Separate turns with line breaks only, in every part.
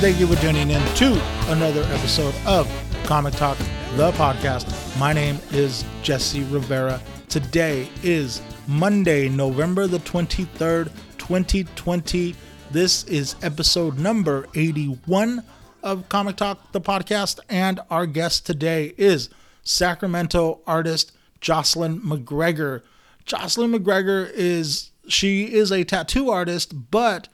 Thank you for tuning in to another episode of Comic Talk, the podcast. My name is Jesse Rivera. Today is Monday, November the 23rd, 2020. This is episode number 81 of Comic Talk, the podcast, and our guest today is Sacramento artist Jocelyn McGregor. Jocelyn McGregor is she is a tattoo artist, but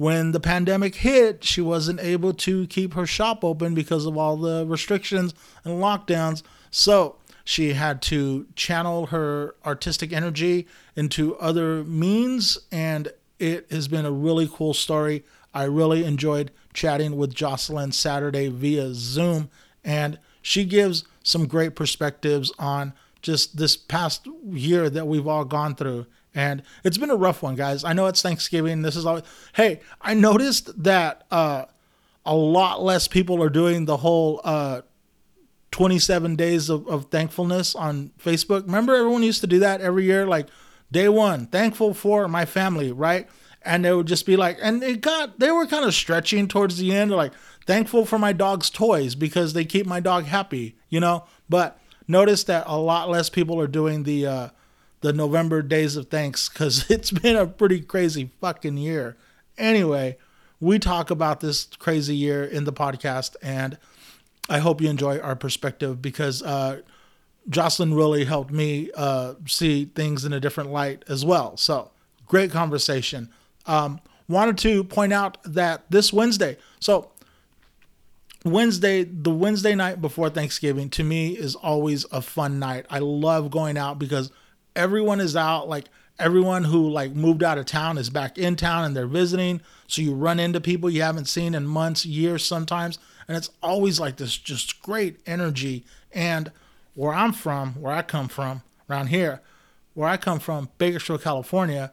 when the pandemic hit, she wasn't able to keep her shop open because of all the restrictions and lockdowns. So she had to channel her artistic energy into other means, and it has been a really cool story. I really enjoyed chatting with Jocelyn Saturday via Zoom, and she gives some great perspectives on just this past year that we've all gone through. And it's been a rough one, guys. I know it's Thanksgiving. This is all. Hey, I noticed that uh, a lot less people are doing the whole uh, 27 days of, of thankfulness on Facebook. Remember, everyone used to do that every year, like day one, thankful for my family, right? And they would just be like, and it got, they were kind of stretching towards the end, like, thankful for my dog's toys because they keep my dog happy, you know? But notice that a lot less people are doing the, uh, the November days of thanks because it's been a pretty crazy fucking year. Anyway, we talk about this crazy year in the podcast, and I hope you enjoy our perspective because uh, Jocelyn really helped me uh, see things in a different light as well. So, great conversation. Um, wanted to point out that this Wednesday, so Wednesday, the Wednesday night before Thanksgiving, to me is always a fun night. I love going out because everyone is out. Like everyone who like moved out of town is back in town and they're visiting. So you run into people you haven't seen in months, years sometimes, and it's always like this just great energy. And where I'm from, where I come from, around here, where I come from, Bakersfield, California,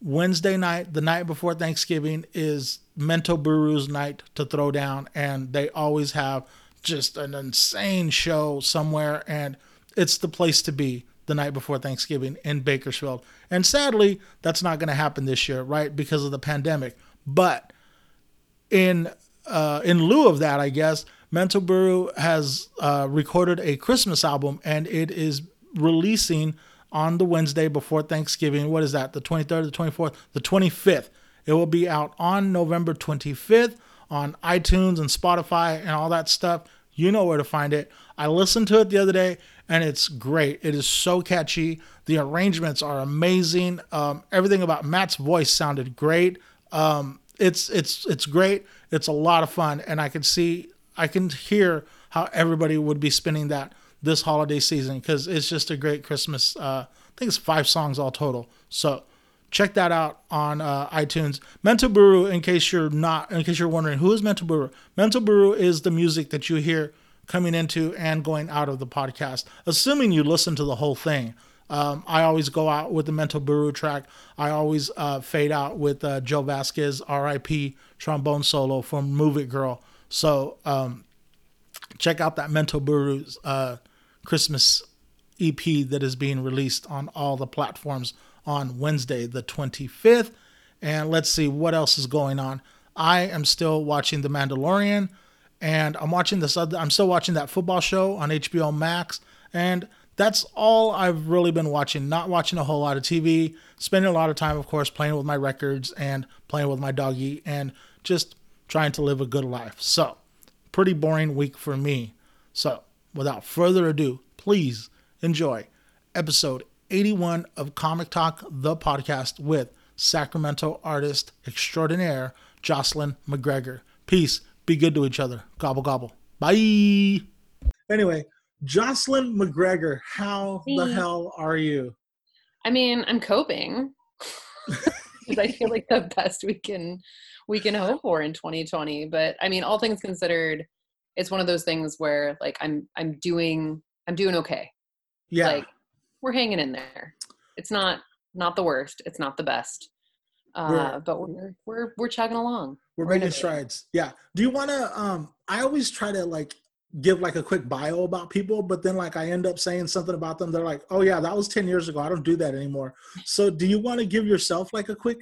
Wednesday night, the night before Thanksgiving, is Mento Buru's night to throw down, and they always have just an insane show somewhere, and it's the place to be the night before Thanksgiving in Bakersfield. And sadly, that's not going to happen this year, right? Because of the pandemic. But in uh, in lieu of that, I guess Mento Buru has uh, recorded a Christmas album, and it is releasing on the Wednesday before Thanksgiving. What is that? The 23rd, the 24th, the 25th. It will be out on November 25th on iTunes and Spotify and all that stuff. You know where to find it. I listened to it the other day and it's great. It is so catchy. The arrangements are amazing. Um, everything about Matt's voice sounded great. Um, it's it's it's great. It's a lot of fun, and I can see I can hear how everybody would be spending that this holiday season because it's just a great Christmas. Uh, I think it's five songs all total. So check that out on uh, iTunes. Mento Buru, in case you're not, in case you're wondering, who is Mento Buru? Mento Buru is the music that you hear coming into and going out of the podcast, assuming you listen to the whole thing. Um, I always go out with the Mento Buru track. I always uh, fade out with uh, Joe Vasquez, RIP trombone solo from Move It Girl. So um, check out that Mento Buru's uh, Christmas EP that is being released on all the platforms on Wednesday, the 25th. And let's see what else is going on. I am still watching The Mandalorian and I'm watching this other, I'm still watching that football show on HBO Max, and that's all I've really been watching. Not watching a whole lot of TV, spending a lot of time, of course, playing with my records and playing with my doggy, and just trying to live a good life. So, pretty boring week for me. So, without further ado, please enjoy episode 81 of Comic Talk, the podcast with Sacramento artist extraordinaire Jocelyn McGregor. Peace be good to each other. Gobble, gobble. Bye. Anyway, Jocelyn McGregor, how hey. the hell are you?
I mean, I'm coping because I feel like the best we can we can hope for in 2020. But I mean, all things considered, it's one of those things where like I'm I'm doing I'm doing okay.
Yeah.
Like we're hanging in there. It's not not the worst. It's not the best. Uh, but we're we're we're chugging along.
We're, making strides. Yeah. Do you want to? Um, I always try to like give like a quick bio about people, but then like I end up saying something about them. They're like, "Oh yeah, that was ten years ago. I don't do that anymore." So, do you want to give yourself like a quick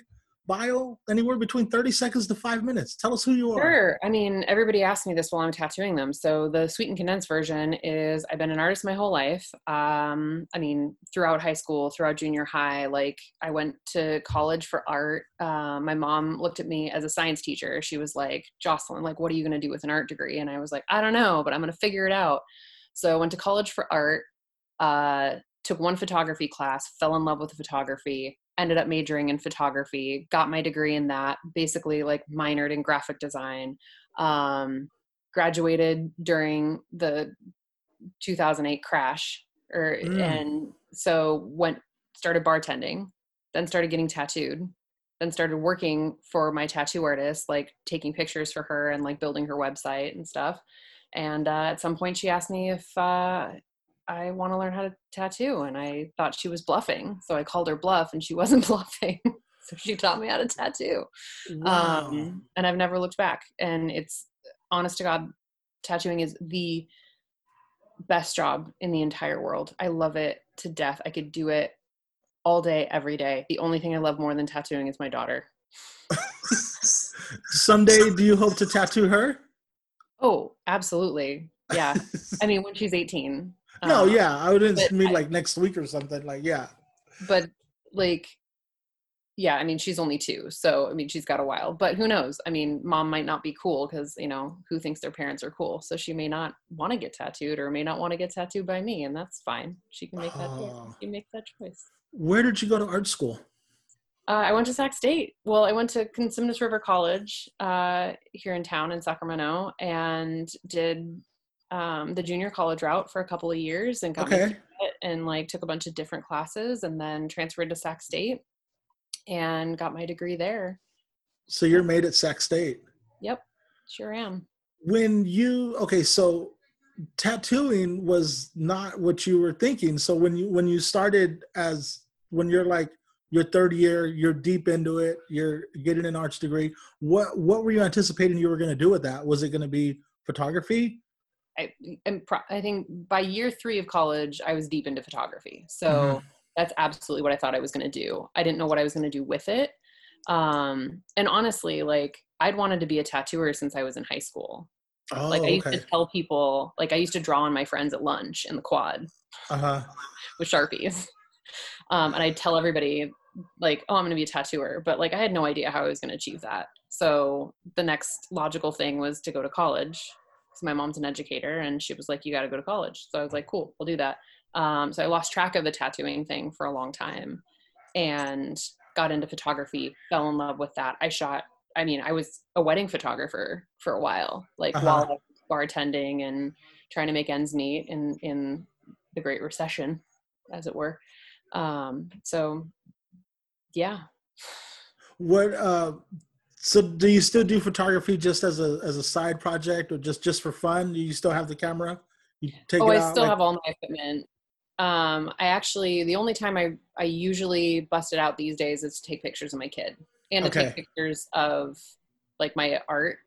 bio? Anywhere between 30 seconds to five minutes. Tell us who you are.
Sure. I mean, everybody asks me this while I'm tattooing them. So the sweet and condensed version is I've been an artist my whole life. Um, I mean, throughout high school, throughout junior high, like I went to college for art. Uh, my mom looked at me as a science teacher. She was like, Jocelyn, like, what are you going to do with an art degree? And I was like, I don't know, but I'm going to figure it out. So I went to college for art. Uh, took one photography class, fell in love with photography, ended up majoring in photography, got my degree in that, basically like minored in graphic design. Um, graduated during the 2008 crash or mm. and so went started bartending, then started getting tattooed, then started working for my tattoo artist, like taking pictures for her and like building her website and stuff. And uh, at some point, she asked me if uh, I want to learn how to tattoo. And I thought she was bluffing. So I called her bluff and she wasn't bluffing. so she taught me how to tattoo. Wow. Um, and I've never looked back. And it's honest to God, tattooing is the best job in the entire world. I love it to death. I could do it all day, every day. The only thing I love more than tattooing is my daughter.
Someday, do you hope to tattoo her?
Oh, absolutely. Yeah. I mean, when she's 18,
no, um, yeah, I wouldn't mean I, like next week or something. Like, yeah.
But like, yeah, I mean, she's only two, so I mean, she's got a while. But who knows? I mean, mom might not be cool because you know who thinks their parents are cool. So she may not want to get tattooed, or may not want to get tattooed by me, and that's fine. She can make that. Uh, she can make that choice.
Where did you go to art school?
Uh, I went to Sac State. Well, I went to Cosumnes River College uh, here in town in Sacramento and did um, the junior college route for a couple of years and got okay. and like took a bunch of different classes and then transferred to Sac State and got my degree there.
So you're made at Sac State.
Yep, sure am.
When you okay, so tattooing was not what you were thinking. So when you when you started as when you're like your third year, you're deep into it, you're getting an arts degree. What what were you anticipating you were going to do with that? Was it going to be photography?
I I think by year three of college, I was deep into photography. So mm-hmm. that's absolutely what I thought I was going to do. I didn't know what I was going to do with it. Um, and honestly, like I'd wanted to be a tattooer since I was in high school. Oh, like I used okay. to tell people, like I used to draw on my friends at lunch in the quad uh-huh. with sharpies. Um, and I'd tell everybody like, oh, I'm going to be a tattooer, but like I had no idea how I was going to achieve that. So the next logical thing was to go to college my mom's an educator and she was like, you got to go to college. So I was like, cool, we'll do that. Um, so I lost track of the tattooing thing for a long time and got into photography, fell in love with that. I shot, I mean, I was a wedding photographer for a while, like uh-huh. while bartending and trying to make ends meet in, in the Great Recession, as it were. Um, so yeah.
What, uh, so do you still do photography just as a as a side project or just just for fun? Do you still have the camera?
You take oh, I out, still like- have all my equipment. Um, I actually the only time I I usually bust it out these days is to take pictures of my kid and to okay. take pictures of like my art.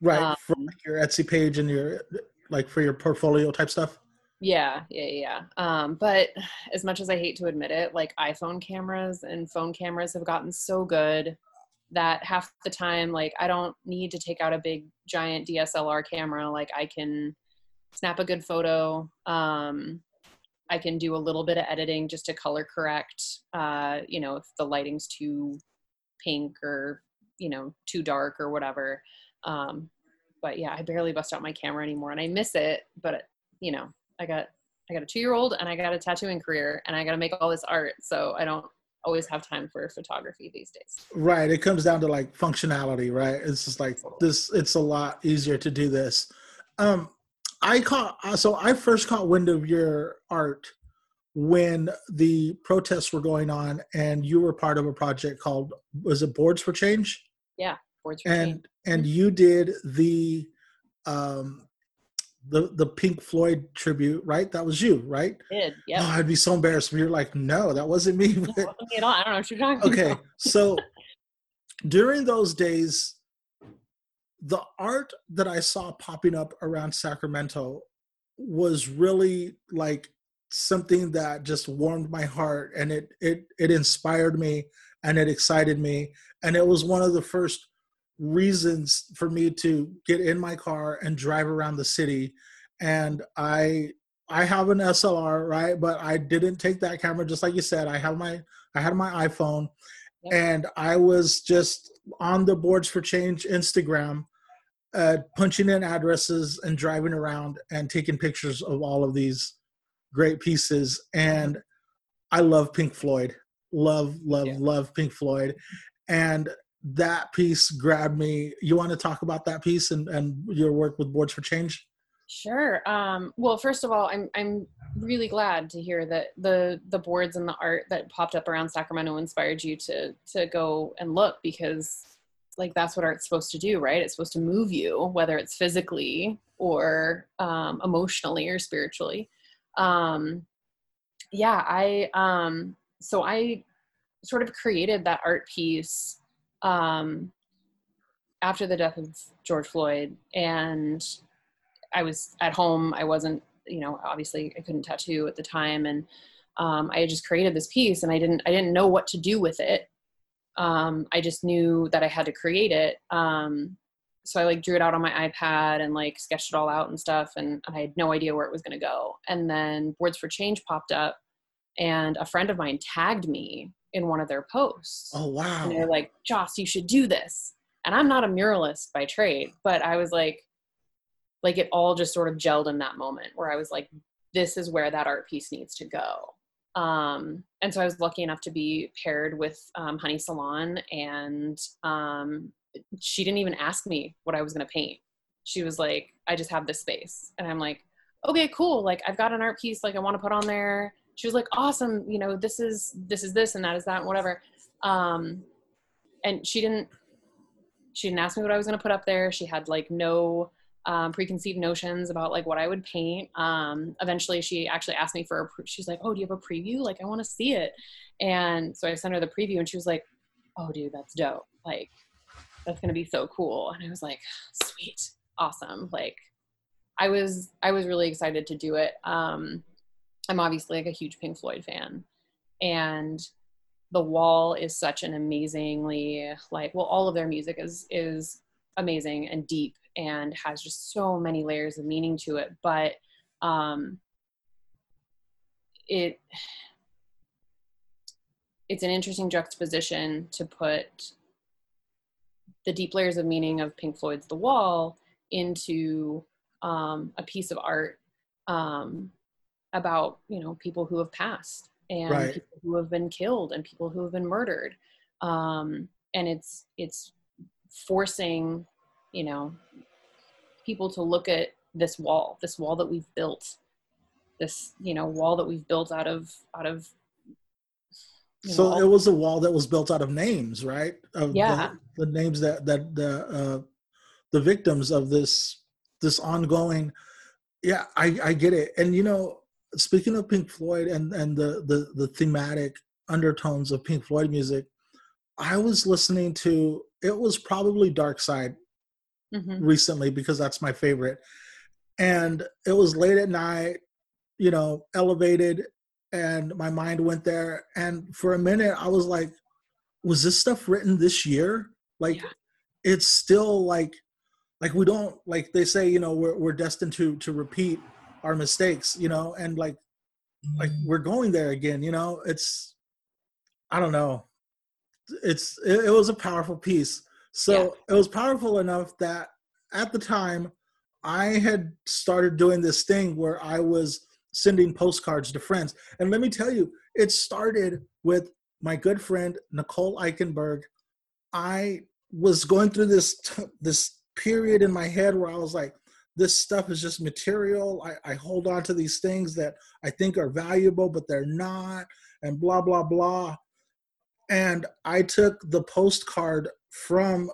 Right, um, like your Etsy page and your like for your portfolio type stuff.
Yeah, yeah, yeah. Um, but as much as I hate to admit it, like iPhone cameras and phone cameras have gotten so good that half the time like i don't need to take out a big giant dslr camera. Like i can snap a good photo. Um, i can do a little bit of editing just to color correct uh, you know if the lighting's too pink or you know too dark or whatever. Um, but yeah i barely bust out my camera anymore and i miss it but you know i got i got a two year old and i got a tattooing career and i got to make all this art. So i don't always have time for photography these days.
Right. It comes down to like functionality, right? It's just like this, it's a lot easier to do this. Um, I caught, uh, so I first caught wind of your art when the protests were going on and you were part of a project called, was it Boards for Change?
Yeah.
Boards for and, Change. And you did the, um, the the Pink Floyd tribute, right? That was you, right?
I did yeah. Oh,
I'd be so embarrassed if you're like, no, that wasn't me.
wasn't me at all. I don't know what you're talking
okay, about. so during those days, the art that I saw popping up around Sacramento was really like something that just warmed my heart and it it it inspired me and it excited me. And it was one of the first reasons for me to get in my car and drive around the city. And I I have an SLR, right? But I didn't take that camera, just like you said. I have my I had my iPhone, yep. and I was just on the Boards for Change Instagram, uh, punching in addresses and driving around and taking pictures of all of these great pieces. And I love Pink Floyd, love, love, yeah. love Pink Floyd, and that piece grabbed me. You want to talk about that piece and, and your work with Boards for Change?
Sure. Um, well, first of all, I'm I'm really glad to hear that the the boards and the art that popped up around Sacramento inspired you to to go and look because like that's what art's supposed to do, right? It's supposed to move you, whether it's physically or um, emotionally or spiritually. Um, yeah, I um, so I sort of created that art piece um, after the death of George Floyd and I was at home. I wasn't, you know, obviously I couldn't tattoo at the time, and um, I had just created this piece, and I didn't, I didn't know what to do with it. Um, I just knew that I had to create it. Um, so I like drew it out on my iPad and like sketched it all out and stuff, and I had no idea where it was going to go. And then Boards for Change popped up, and a friend of mine tagged me in one of their posts.
Oh wow!
And they're like, "Joss, you should do this." And I'm not a muralist by trade, but I was like, like it all just sort of gelled in that moment where I was like, this is where that art piece needs to go. Um, and so I was lucky enough to be paired with um, Honey Salon, and um, she didn't even ask me what I was going to paint. She was like, I just have this space. And I'm like, okay, cool. Like I've got an art piece like I want to put on there. She was like, awesome. You know, this is, this is this and that is that and whatever. Um, and she didn't, she didn't ask me what I was going to put up there. She had like no, um, preconceived notions about like what I would paint. Um, eventually, she actually asked me for a. She's like, "Oh, do you have a preview? Like, I want to see it." And so I sent her the preview, and she was like, "Oh, dude, that's dope! Like, that's gonna be so cool." And I was like, "Sweet, awesome!" Like, I was I was really excited to do it. Um, I'm obviously like a huge Pink Floyd fan, and the wall is such an amazingly like well all of their music is is amazing and deep and has just so many layers of meaning to it. But um it it's an interesting juxtaposition to put the deep layers of meaning of Pink Floyd's The Wall into um, a piece of art um, about you know people who have passed and right. people who have been killed and people who have been murdered. Um, and it's it's forcing you know people to look at this wall this wall that we've built this you know wall that we've built out of out of
so know, it was a wall that was built out of names right? Of
yeah.
the, the names that that the uh the victims of this this ongoing yeah i i get it. And you know speaking of pink floyd and and the the the thematic undertones of pink floyd music i was listening to it was probably dark side mm-hmm. recently because that's my favorite. And it was late at night, you know, elevated, and my mind went there. And for a minute, I was like, was this stuff written this year? Like, yeah. it's still like, like we don't like they say, you know, we're we're destined to to repeat our mistakes, you know, and like, like mm. we're going there again, you know. It's, I don't know. It's it, it was a powerful piece so yeah. it was powerful enough that at the time I had started doing this thing where I was sending postcards to friends. And let me tell you, it started with my good friend Nicole Eichenberg. I was going through this t- this period in my head where I was like, this stuff is just material. I, I hold on to these things that I think are valuable, but they're not, and blah blah blah. And I took the postcard from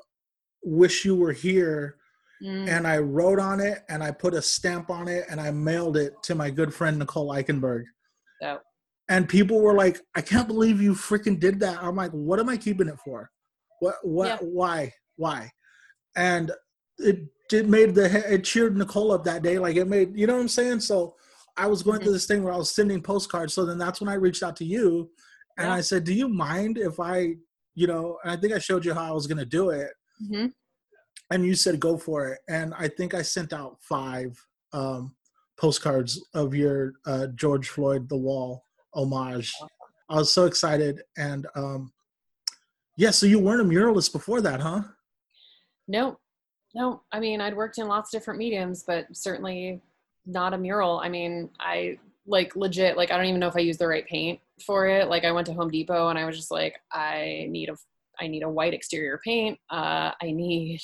Wish You Were Here mm. and I wrote on it and I put a stamp on it and I mailed it to my good friend Nicole Eichenberg.
Oh.
And people were like, I can't believe you freaking did that. I'm like, what am I keeping it for? What, what, yeah. why, why? And it it made the, it cheered Nicole up that day. Like it made, you know what I'm saying? So I was going mm-hmm. through this thing where I was sending postcards. So then that's when I reached out to you and yeah. I said, do you mind if I you know, and I think I showed you how I was gonna do it,
hmm
and you said go for it, and I think I sent out five um, postcards of your uh, George Floyd the Wall homage. I was so excited, and um, yeah, so you weren't a muralist before that, huh?
No, no. I mean, I'd worked in lots of different mediums, but certainly not a mural. I mean, I like legit, like, I don't even know if I used the right paint for it. Like, I went to Home Depot and I was just like, I need a, I need a white exterior paint. Uh, I need,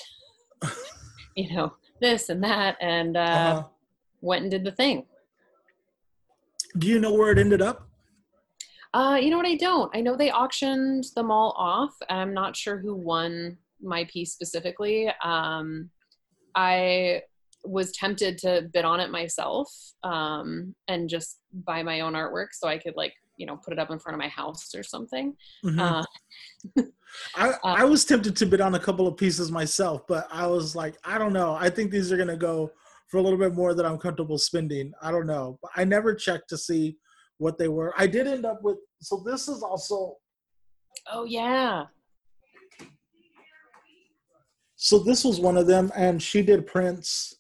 you know, this and that, and uh,
Uh,
went and did the thing.
do you know where it ended up?
Uh, you know what? I don't. I know they auctioned them all off. and I'm not sure who won my piece specifically. Um, I was tempted to bid on it myself um, and just buy my own artwork so I could like you know put it up in front of my house or something.
Mhm.
Uh,
I,
Uh,
I was tempted to bid on a couple of pieces myself, but I was like, I don't know. I think these are gonna go for a little bit more than I'm comfortable spending. I don't know. But I never checked to see what they were. I did end up with so this is also
oh yeah.
So this was one of them and she did prints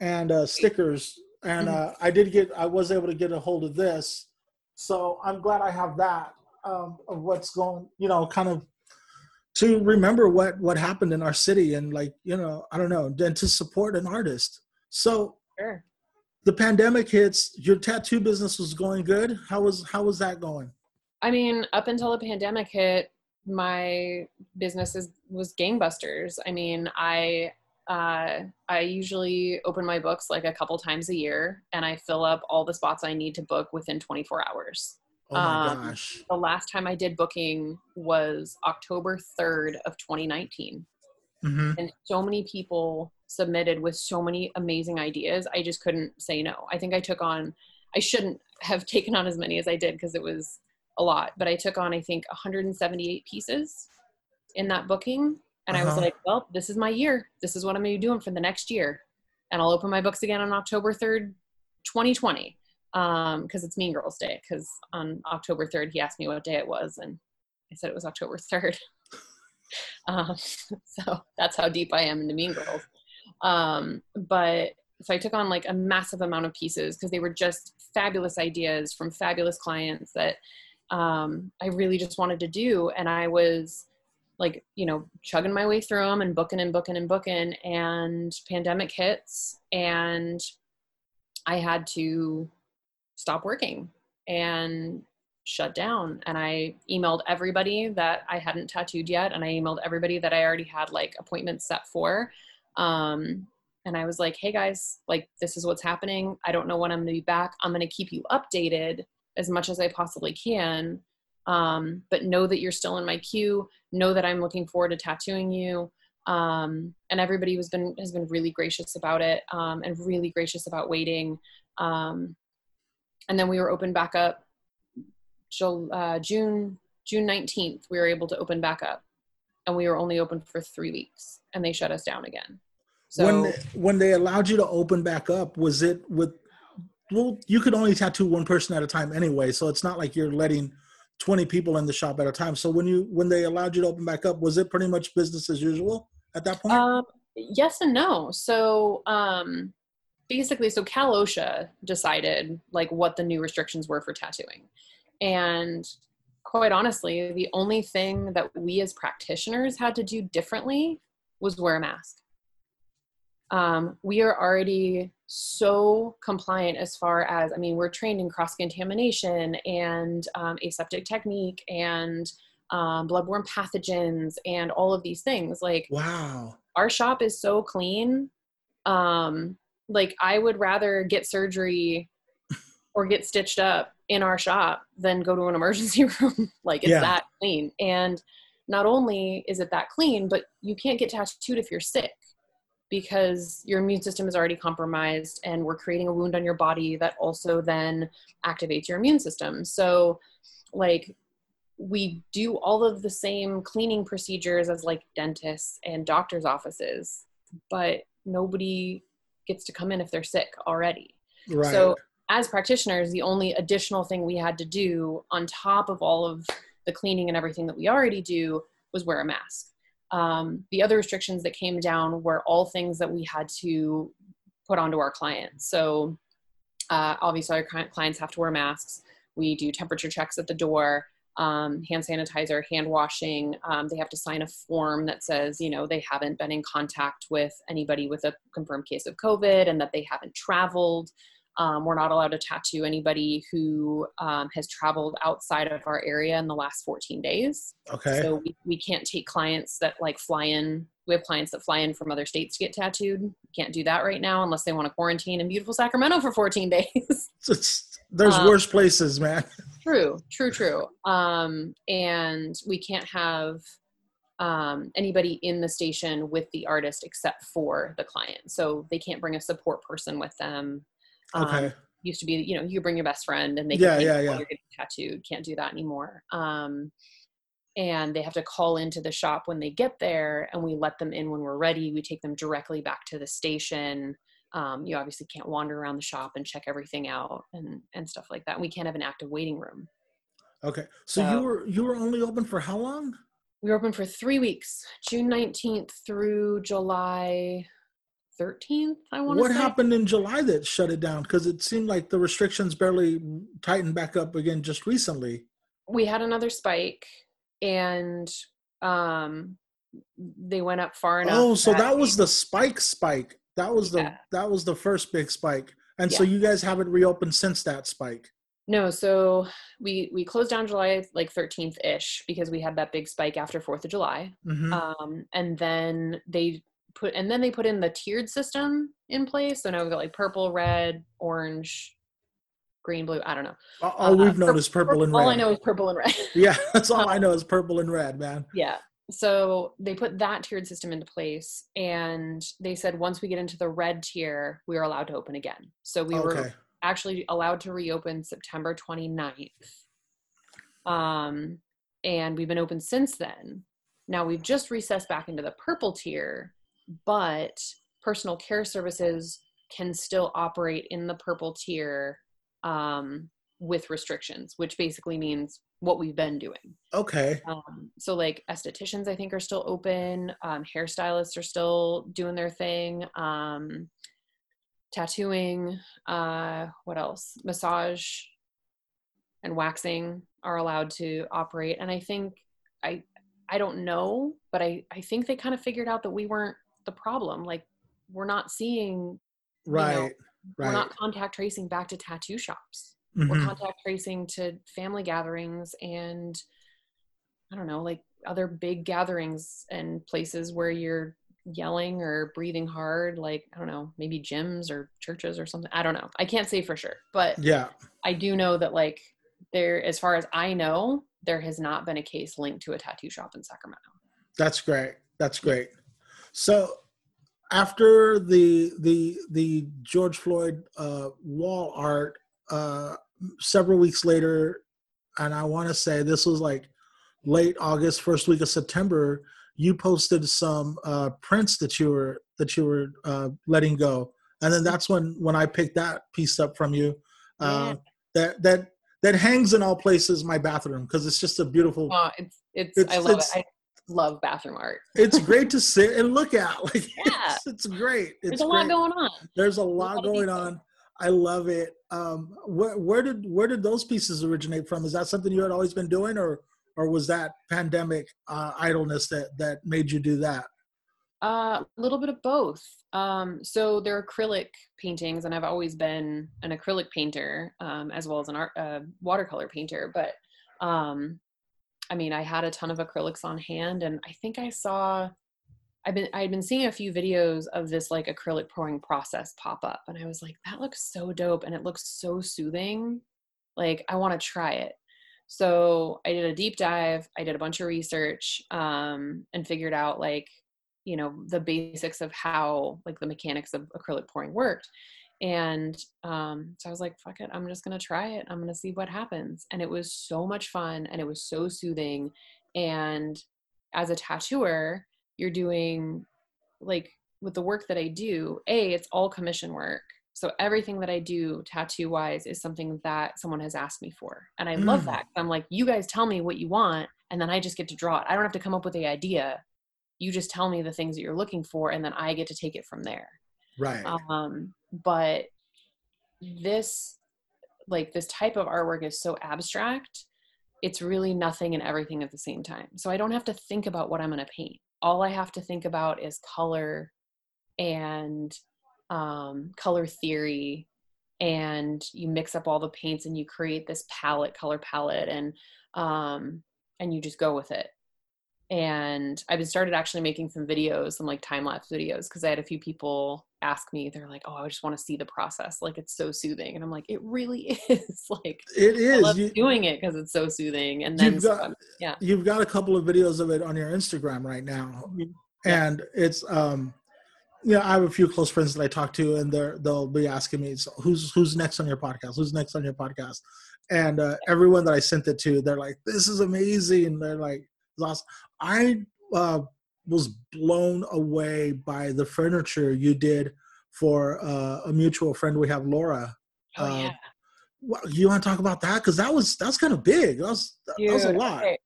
and uh stickers and
Mhm.
uh I did get I was able to get a hold of this. So I'm glad I have that um of what's going, you know, kind of to remember what what happened in our city and like you know i don't know then to support an artist so
Sure.
the pandemic hits your tattoo business was going good how was how was that going
I mean, up until the pandemic hit, my business is, was gangbusters. I mean, I uh, I usually open my books like a couple times a year, and I fill up all the spots I need to book within 24 hours.
oh my
Um,
gosh
The last time I did booking was October 3rd of 2019,
hmm
and so many people submitted with so many amazing ideas. I just couldn't say no. I think I took on. I shouldn't have taken on as many as I did because it was a lot, but I took on I think 178 pieces in that booking, and I was
Uh-huh.
like, well, this is my year. This is what I'm going to be doing for the next year, and I'll open my books again on October 3rd, 2020, because um, it's Mean Girls Day. Because on October 3rd, he asked me what day it was, and I said it was October 3rd. um, so that's how deep I am into Mean Girls. Um, but so I took on like a massive amount of pieces because they were just fabulous ideas from fabulous clients that um, I really just wanted to do. And I was like, you know, chugging my way through them and booking and booking and booking. And pandemic hits, and I had to stop working and shut down. And I emailed everybody that I hadn't tattooed yet, and I emailed everybody that I already had like appointments set for. Um, and I was like, hey guys, like this is what's happening. I don't know when I'm gonna be back. I'm gonna keep you updated as much as I possibly can. Um, but know that you're still in my queue. Know that I'm looking forward to tattooing you. Um, and everybody has been has been really gracious about it um, and really gracious about waiting. Um, and then we were open back up uh, June June 19th. We were able to open back up, and we were only open for three weeks, and they shut us down again. So
when they, when they allowed you to open back up was it with well you could only tattoo one person at a time anyway so it's not like you're letting 20 people in the shop at a time so when you when they allowed you to open back up was it pretty much business as usual at that point
Um, yes and no. So um, basically, so Cal OSHA decided like what the new restrictions were for tattooing, and quite honestly, the only thing that we as practitioners had to do differently was wear a mask. Um, we are already so compliant as far as I mean, we're trained in cross contamination and um, aseptic technique and um, bloodborne pathogens and all of these things. Like
wow.
our shop is so clean. Um like i would rather get surgery or get stitched up in our shop than go to an emergency room. Like it's
Yeah.
that clean. And not only is it that clean but you can't get tattooed if you're sick because your immune system is already compromised and we're creating a wound on your body that also then activates your immune system. So like we do all of the same cleaning procedures as like dentists and doctors offices but nobody gets to come in if they're sick already.
Right.
so as practitioners the only additional thing we had to do on top of all of the cleaning and everything that we already do was wear a mask. Um, the other restrictions that came down were all things that we had to put onto our clients. So uh, obviously, our clients have to wear masks. We do temperature checks at the door, um, hand sanitizer, hand washing. Um, they have to sign a form that says, you know, they haven't been in contact with anybody with a confirmed case of COVID and that they haven't traveled. Um, we're not allowed to tattoo anybody who um, has traveled outside of our area in the last 14 days.
Okay.
So we, we can't take clients that like fly in. We have clients that fly in from other states to get tattooed. Can't do that right now unless they want to quarantine in beautiful Sacramento for 14 days.
there's um, worse places, man.
True, true, true. Um, and we can't have um, anybody in the station with the artist except for the client. So they can't bring a support person with them
Okay. Um,
used to be, you know, you bring your best friend and they
yeah, yeah, yeah.
you're getting tattooed. Can't do that anymore. Um, and they have to call into the shop when they get there and we let them in when we're ready. We take them directly back to the station. Um, you obviously can't wander around the shop and check everything out and, and stuff like that. We can't have an active waiting room.
Okay. So, so you were, you were only open for how long?
We were open for three weeks, June 19th through July 13th i want
what
say.
happened in july that shut it down because it seemed like the restrictions barely tightened back up again just recently
we had another spike and um they went up far enough
oh so that, that was the spike spike that was the yeah. that was the first big spike and yeah. so you guys haven't reopened since that spike
no so we we closed down july like 13th ish because we had that big spike after 4th of july
mm-hmm.
um and then they put and then they put in the tiered system in place. So now we've got like purple, red, orange, green, blue. I don't know.
All we've uh, known is purple, and red.
All I know is purple and red.
yeah, that's all I know is purple and red, man.
Yeah. So they put that tiered system into place, and they said once we get into the red tier, we are allowed to open again. So we okay. were actually allowed to reopen September 29th. Um, and we've been open since then. Now we've just recessed back into the purple tier, but personal care services can still operate in the purple tier um, with restrictions, which basically means what we've been doing.
Okay.
Um, so, like estheticians, I think are still open. Um, hairstylists are still doing their thing. Um, tattooing. Uh, what else? Massage and waxing are allowed to operate. And I think I I don't know, but I I think they kind of figured out that we weren't the problem like we're not seeing
right, know,
right. we're not contact tracing back to tattoo shops.
Mm-hmm.
we're contact tracing to family gatherings and i don't know like other big gatherings and places where you're yelling or breathing hard like i don't know maybe gyms or churches or something i don't know. I can't say for sure but
yeah.
I do know that like there as far as i know there has not been a case linked to a tattoo shop in sacramento.
That's great. That's great so after the the the George Floyd uh, wall art, uh, several weeks later, and I want to say this was like late August, first week of September. You posted some uh, prints that you were that you were uh, letting go, and then that's when when I picked that piece up from you. Uh, yeah. That that that hangs in all places my bathroom because it's just a beautiful.
Oh, it's, it's, it's I love it's, it. I, love bathroom art.
it's great to sit and look at. Like yeah. it's, it's great. It's
There's a
great.
lot going on.
There's a lot going on. I love it. Um, where, where did where did those pieces originate from? Is that something you had always been doing, or or was that pandemic uh, idleness that that made you do that?
Uh, a little bit of both. Um, so they're acrylic paintings, and I've always been an acrylic painter um, as well as an art uh, watercolor painter. But um, I mean, I had a ton of acrylics on hand, and I think I saw. I've been I had been seeing a few videos of this like acrylic pouring process pop up, and I was like, that looks so dope, and it looks so soothing. Like I want to try it. So I did a deep dive. I did a bunch of research um, and figured out like you know the basics of how like the mechanics of acrylic pouring worked and um, so I was like, fuck it, I'm just gonna try it. I'm gonna see what happens. And it was so much fun and it was so soothing. And as a tattooer, you're doing like with the work that I do, A, it's all commission work. So everything that I do tattoo wise is something that someone has asked me for. And I love
Mm.
that. I'm like, you guys tell me what you want and then I just get to draw it. I don't have to come up with the idea. You just tell me the things that you're looking for and then I get to take it from there.
Right.
Um, but this like this type of artwork is so abstract it's really nothing and everything at the same time. So i don't have to think about what i'm going to paint. All i have to think about is color and um, color theory and you mix up all the paints and you create this palette color palette and um, and you just go with it and i've started actually making some videos some like time lapse videos because i had a few people ask me they're like oh i just want to see the process like it's so soothing and i'm like it really is like
it
i love
You,
doing it because it's so soothing and then
you've got
some- yeah.
you've got a couple of videos of it on your Instagram right now,
Mhm. Yeah.
and it's um, you know, I have a few close friends that I talk to, and they're they'll be asking me, so who's who's next on your podcast? Who's next on your podcast? And uh, everyone that I sent it to, they're like, "This is amazing." They're like, "It's awesome." I uh, was blown away by the furniture you did for uh, a mutual friend we have, Laura.
oh
uh,
yeah
What, you want to talk about that? Because that was that's kind of big. That was that was a lot.
okay.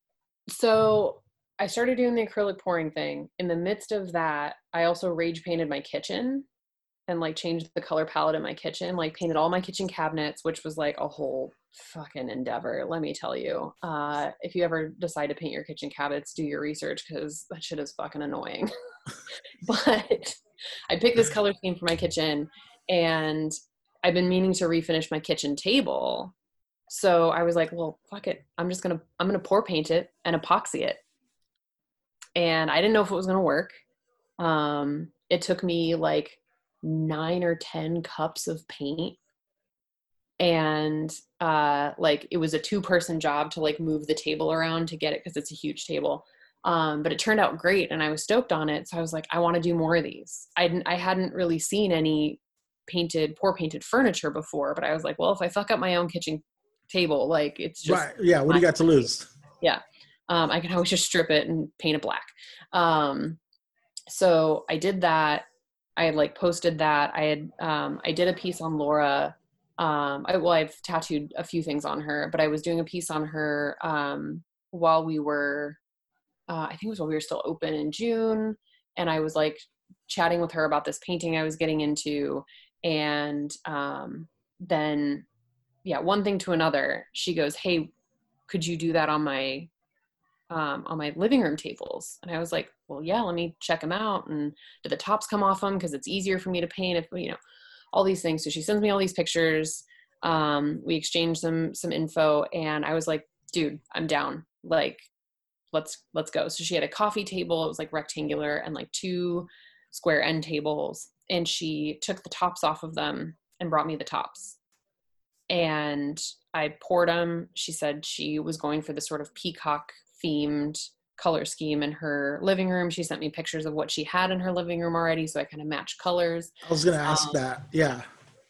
So I started doing the acrylic pouring thing. In the midst of that, I also rage painted my kitchen and like changed the color palette in my kitchen, like painted all my kitchen cabinets, which was like a whole fucking endeavor, let me tell you. Uh, if you ever decide to paint your kitchen cabinets, do your research because that shit is fucking annoying. but I picked this color scheme for my kitchen and I've been meaning to refinish my kitchen table so I was like, well, fuck it. I'm just gonna I'm gonna pour paint it and epoxy it. And I didn't know if it was gonna work. Um, it took me like nine or ten cups of paint. And uh like it was a two person job to like move the table around to get it because it's a huge table. Um, but it turned out great and I was stoked on it. So I was like, I want to do more of these. I didn't I hadn't really seen any painted poor painted furniture before, but I was like, well, if I fuck up my own kitchen table. Like it's just
right. Yeah. What do you got to lose?
Yeah um, I can always just strip it and paint it black. Um, so I did that. I had like posted that. I had um, I did a piece on Laura. Um, I, well, I've tattooed a few things on her, but I was doing a piece on her um, while we were. Uh, I think it was while we were still open in June, and I was like chatting with her about this painting I was getting into, and um, then yeah, one thing to another, she goes, "Hey, could you do that on my um, on my living room tables?" And I was like, "Well, yeah, let me check them out. And do the tops come off them because it's easier for me to paint if you know all these things." So she sends me all these pictures. Um, we exchanged some some info, and I was like, "Dude, I'm down. Like, let's let's go." So she had a coffee table. It was like rectangular and like two square end tables, and she took the tops off of them and brought me the tops and I poured them. She said she was going for the sort of peacock themed color scheme in her living room. She sent me pictures of what she had in her living room already, so I kind of matched colors.
I was gonna ask
Um,
that. Yeah.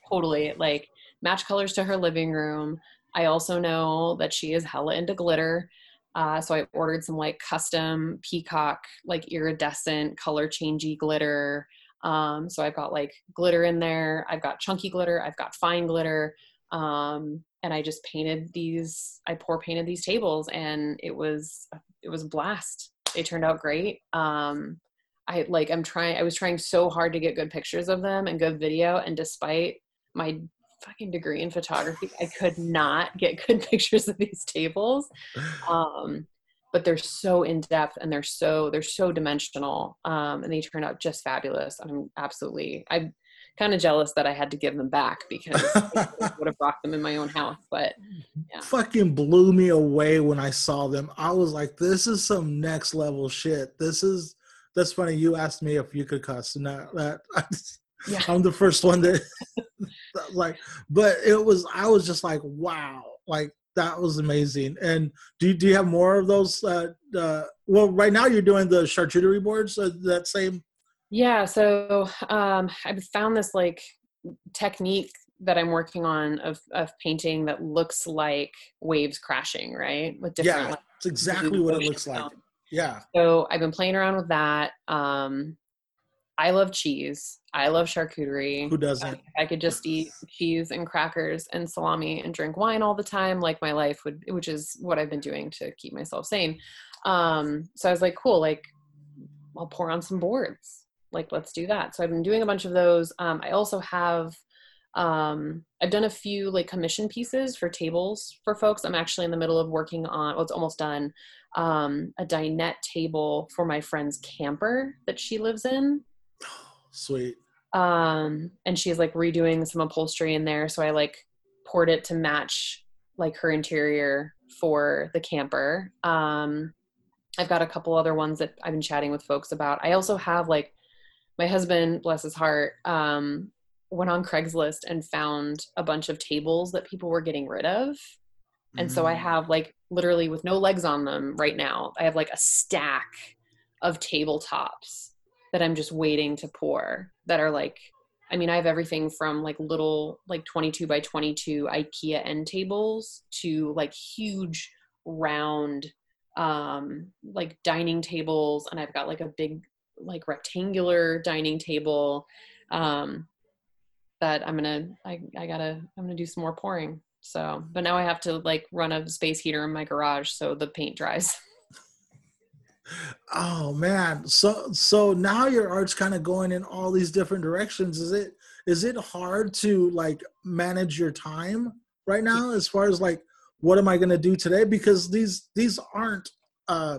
Totally, like match colors to her living room. I also know that she is hella into glitter. Uh, so I ordered some like custom peacock, like iridescent, color changey glitter. Um, so I've got like glitter in there. I've got chunky glitter. I've got fine glitter. Um, and I just painted these. I pour painted these tables, and it was it was a blast. They turned out great. Um, I like I'm trying. I was trying so hard to get good pictures of them and good video, and despite my fucking degree in photography, I could not get good pictures of these tables. Um, but they're so in depth and they're so they're so dimensional, um, and they turned out just fabulous. I'm absolutely I'm kind of jealous that I had to give them back because I would have rocked them in my own house. But Yeah.
Fucking blew me away when I saw them. I was like, "This is some next level shit." This is. That's funny. You asked me if you could cuss, and that, that
Yeah.
I'm the first one that, like. But it was. I was just like, "Wow!" Like that was amazing. And do you, do you have more of those? Uh, uh, well, right now you're doing the charcuterie boards. Uh, that same.
Yeah, so um, I've found this like technique that I'm working on of of painting that looks like waves crashing, right? With different.
Yeah,
like,
it's exactly what it looks like. Yeah.
So I've been playing around with that. Um, I love cheese. I love charcuterie.
Who doesn't?
I, I could just eat cheese and crackers and salami and drink wine all the time, like my life would, which is what I've been doing to keep myself sane. Um, so I was like, cool, like I'll pour on some boards. Like, let's do that. So I've been doing a bunch of those. Um, I also have um, I've done a few like commission pieces for tables for folks. I'm actually in the middle of working on, well, it's almost done, um, a dinette table for my friend's camper that she lives in.
Sweet.
Um, and she's like redoing some upholstery in there. So I like poured it to match like her interior for the camper. Um, I've got a couple other ones that I've been chatting with folks about. I also have like my husband, bless his heart, um, went on Craigslist and found a bunch of tables that people were getting rid of. And mm-hmm. so I mm. have like literally with no legs on them right now, I have like a stack of tabletops that I'm just waiting to pour that are like I mean, I have everything from like little like 22 by 22 IKEA end tables to like huge round um like dining tables and I've got like a big like rectangular dining table um that I'm gonna I, I gotta I'm gonna do some more pouring. So but now I have to like run a space heater in my garage so the paint dries.
Oh man. So so now your art's kind of going in all these different directions. Is it is it hard to like manage your time right now as far as like what am I going to do today because these these aren't uh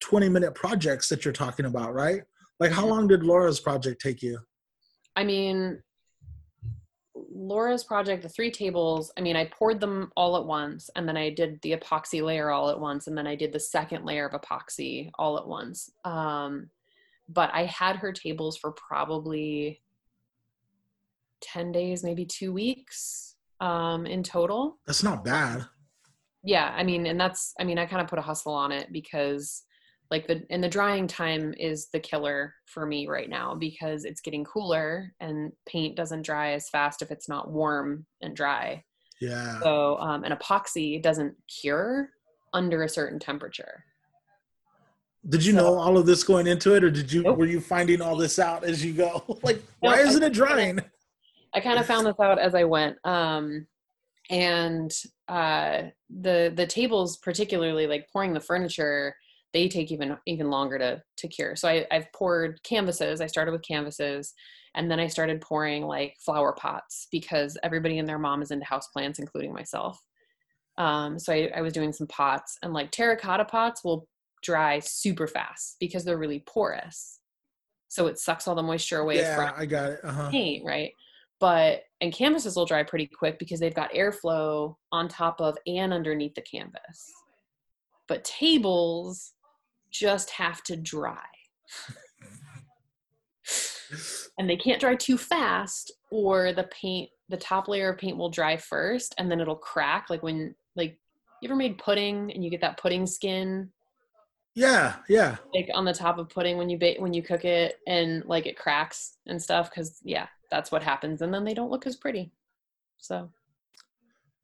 20 minute projects that you're talking about, right? Like how long did Laura's project take you?
I mean, Laura's project, the three tables, I mean, I poured them all at once and then I did the epoxy layer all at once and then I did the second layer of epoxy all at once. Um, but I had her tables for probably 10 days, maybe two weeks um, in total.
That's not bad.
Yeah. I mean, and that's, I mean, I kind of put a hustle on it because like the and the drying time is the killer for me right now because it's getting cooler and paint doesn't dry as fast if it's not warm and dry.
Yeah.
So um, an epoxy doesn't cure under a certain temperature.
Did you so, know all of this going into it or did you nope. were you finding all this out as you go? Like why isn't I, it. drying?
I kind of found this out as i went um, and uh, the the tables particularly like pouring the furniture they take even even longer to to cure. So I, I've poured canvases. I started with canvases, and then I started pouring like flower pots because everybody and their mom is into houseplants, including myself. Um, so I, I was doing some pots, and like terracotta pots will dry super fast because they're really porous. So it sucks all the moisture away
yeah,
from
I got it. Uh-huh.
paint, right? But and canvases will dry pretty quick because they've got airflow on top of and underneath the canvas. But tables just have to dry. and they can't dry too fast or the paint the top layer of paint will dry first and then it'll crack like when like you ever made pudding and you get that pudding skin?
Yeah yeah.
Like on the top of pudding when you bake when you cook it and like it cracks and stuff because yeah that's what happens and then they don't look as pretty. So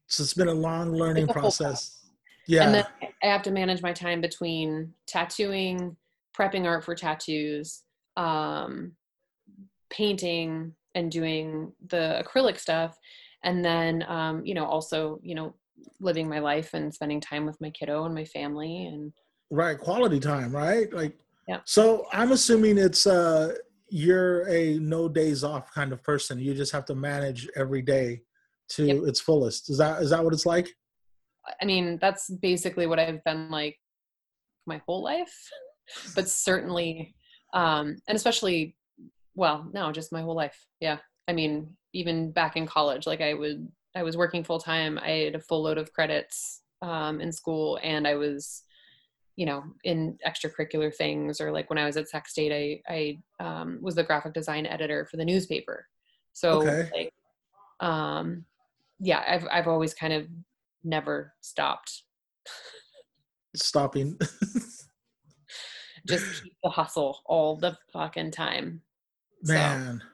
so it's been a long learning process
yeah. And then I have to manage my time between tattooing, prepping art for tattoos, um, painting, and doing the acrylic stuff. And then, um, you know, also, you know, living my life and spending time with my kiddo and my family and
right quality time right like
yeah
so i'm assuming it's uh you're a no days off kind of person you just have to manage every day to yep. its fullest is that is that what it's like
I mean, that's basically what I've been like my whole life, but certainly, um, and especially, well, no, just my whole life. Yeah. I mean, even back in college, like I would, I was working full time. I had a full load of credits um, in school, and I was, you know, in extracurricular things, or like when I was at Sac State, I I um, was the graphic design editor for the newspaper. So, okay. like, um, yeah, I've I've always kind of never stopped.
Stopping.
Just keep the hustle all the fucking time.
Man. So.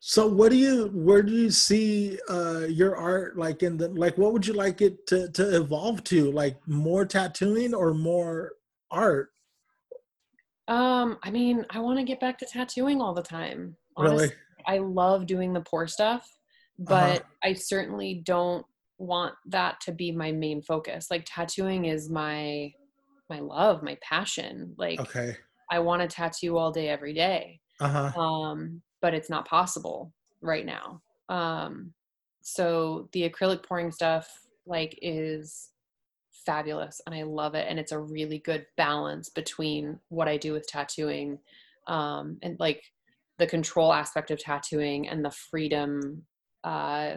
So what do you where do you see uh your art like in the like what would you like it to to evolve to like more tattooing or more art?
Um, I mean, I want to get back to tattooing all the time. Honestly,
Really?
I love doing the pour stuff, but I certainly don't want that to be my main focus. Like tattooing is my my love, my passion. Like
Okay.
I want to tattoo all day every day.
Uh-huh.
Um, but it's not possible right now. Um, so the acrylic pouring stuff like is fabulous and I love it and it's a really good balance between what I do with tattooing um, and like the control aspect of tattooing and the freedom uh,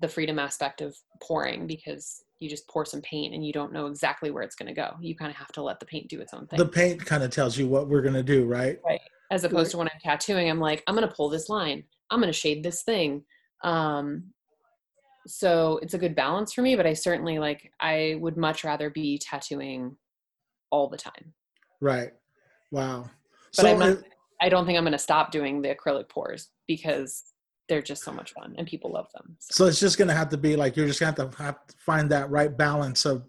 the freedom aspect of pouring because you just pour some paint and you don't know exactly where it's going to go. You kind of have to let the paint do its own thing.
The paint kind of tells you what we're gonna do, right? Right.
As opposed to when I'm tattooing, I'm like, I'm going to pull this line. I'm going to shade this thing. Um, so it's a good balance for me, but I certainly like, I would much rather be tattooing all the time.
Right. Wow.
But
so
not, I don't think I'm going to stop doing the acrylic pours because they're just so much fun and people love them. So,
so it's just gonna have to be like you're just gonna have to find that right balance of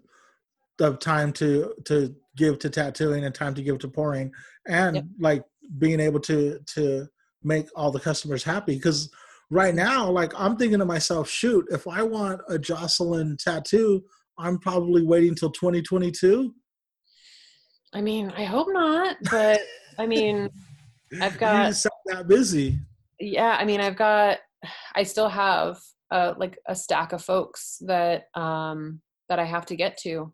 of time to to give to tattooing and time to give to pouring and
Yep.
like being able to to make all the customers happy because right now like i'm thinking to myself shoot if i want a jocelyn tattoo i'm probably waiting till 2022
I mean, I hope not, but I mean, I've
you
got
just sound that busy
yeah i mean i've got i still have uh like a stack of folks that um that i have to get to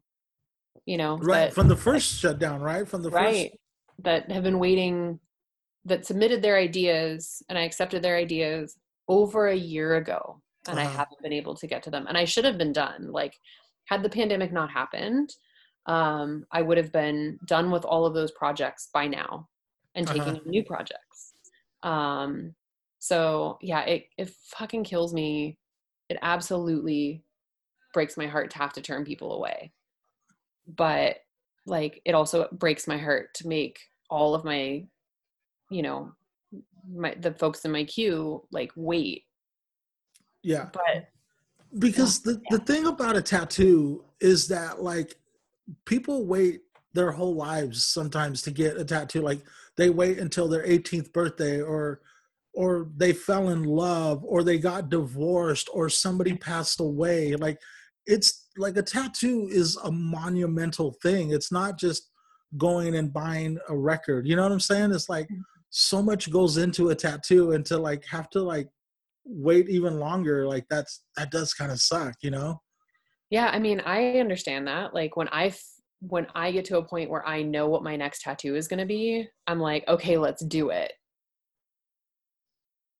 you know
right
that,
from the first shutdown right from the
right
first
that have been waiting that submitted their ideas and i accepted their ideas over a year ago and i haven't been able to get to them and i should have been done like had the pandemic not happened um i would have been done with all of those projects by now and taking
Uh-huh.
new projects um so yeah it it fucking kills me. It absolutely breaks my heart to have to turn people away. But like it also breaks my heart to make all of my you know my the folks in my queue like wait.
Yeah.
But
because the, the thing about a tattoo is that like people wait their whole lives sometimes to get a tattoo. Like they wait until their 18th birthday or or they fell in love or they got divorced or somebody passed away like it's like a tattoo is a monumental thing. It's not just going and buying a record you know what i'm saying? It's like mm-hmm. so much goes into a tattoo and to like have to like wait even longer like that's that does kind of suck you know?
Yeah i mean i understand that like when i f- when i get to a point where i know what my next tattoo is going to be i'm like okay let's do it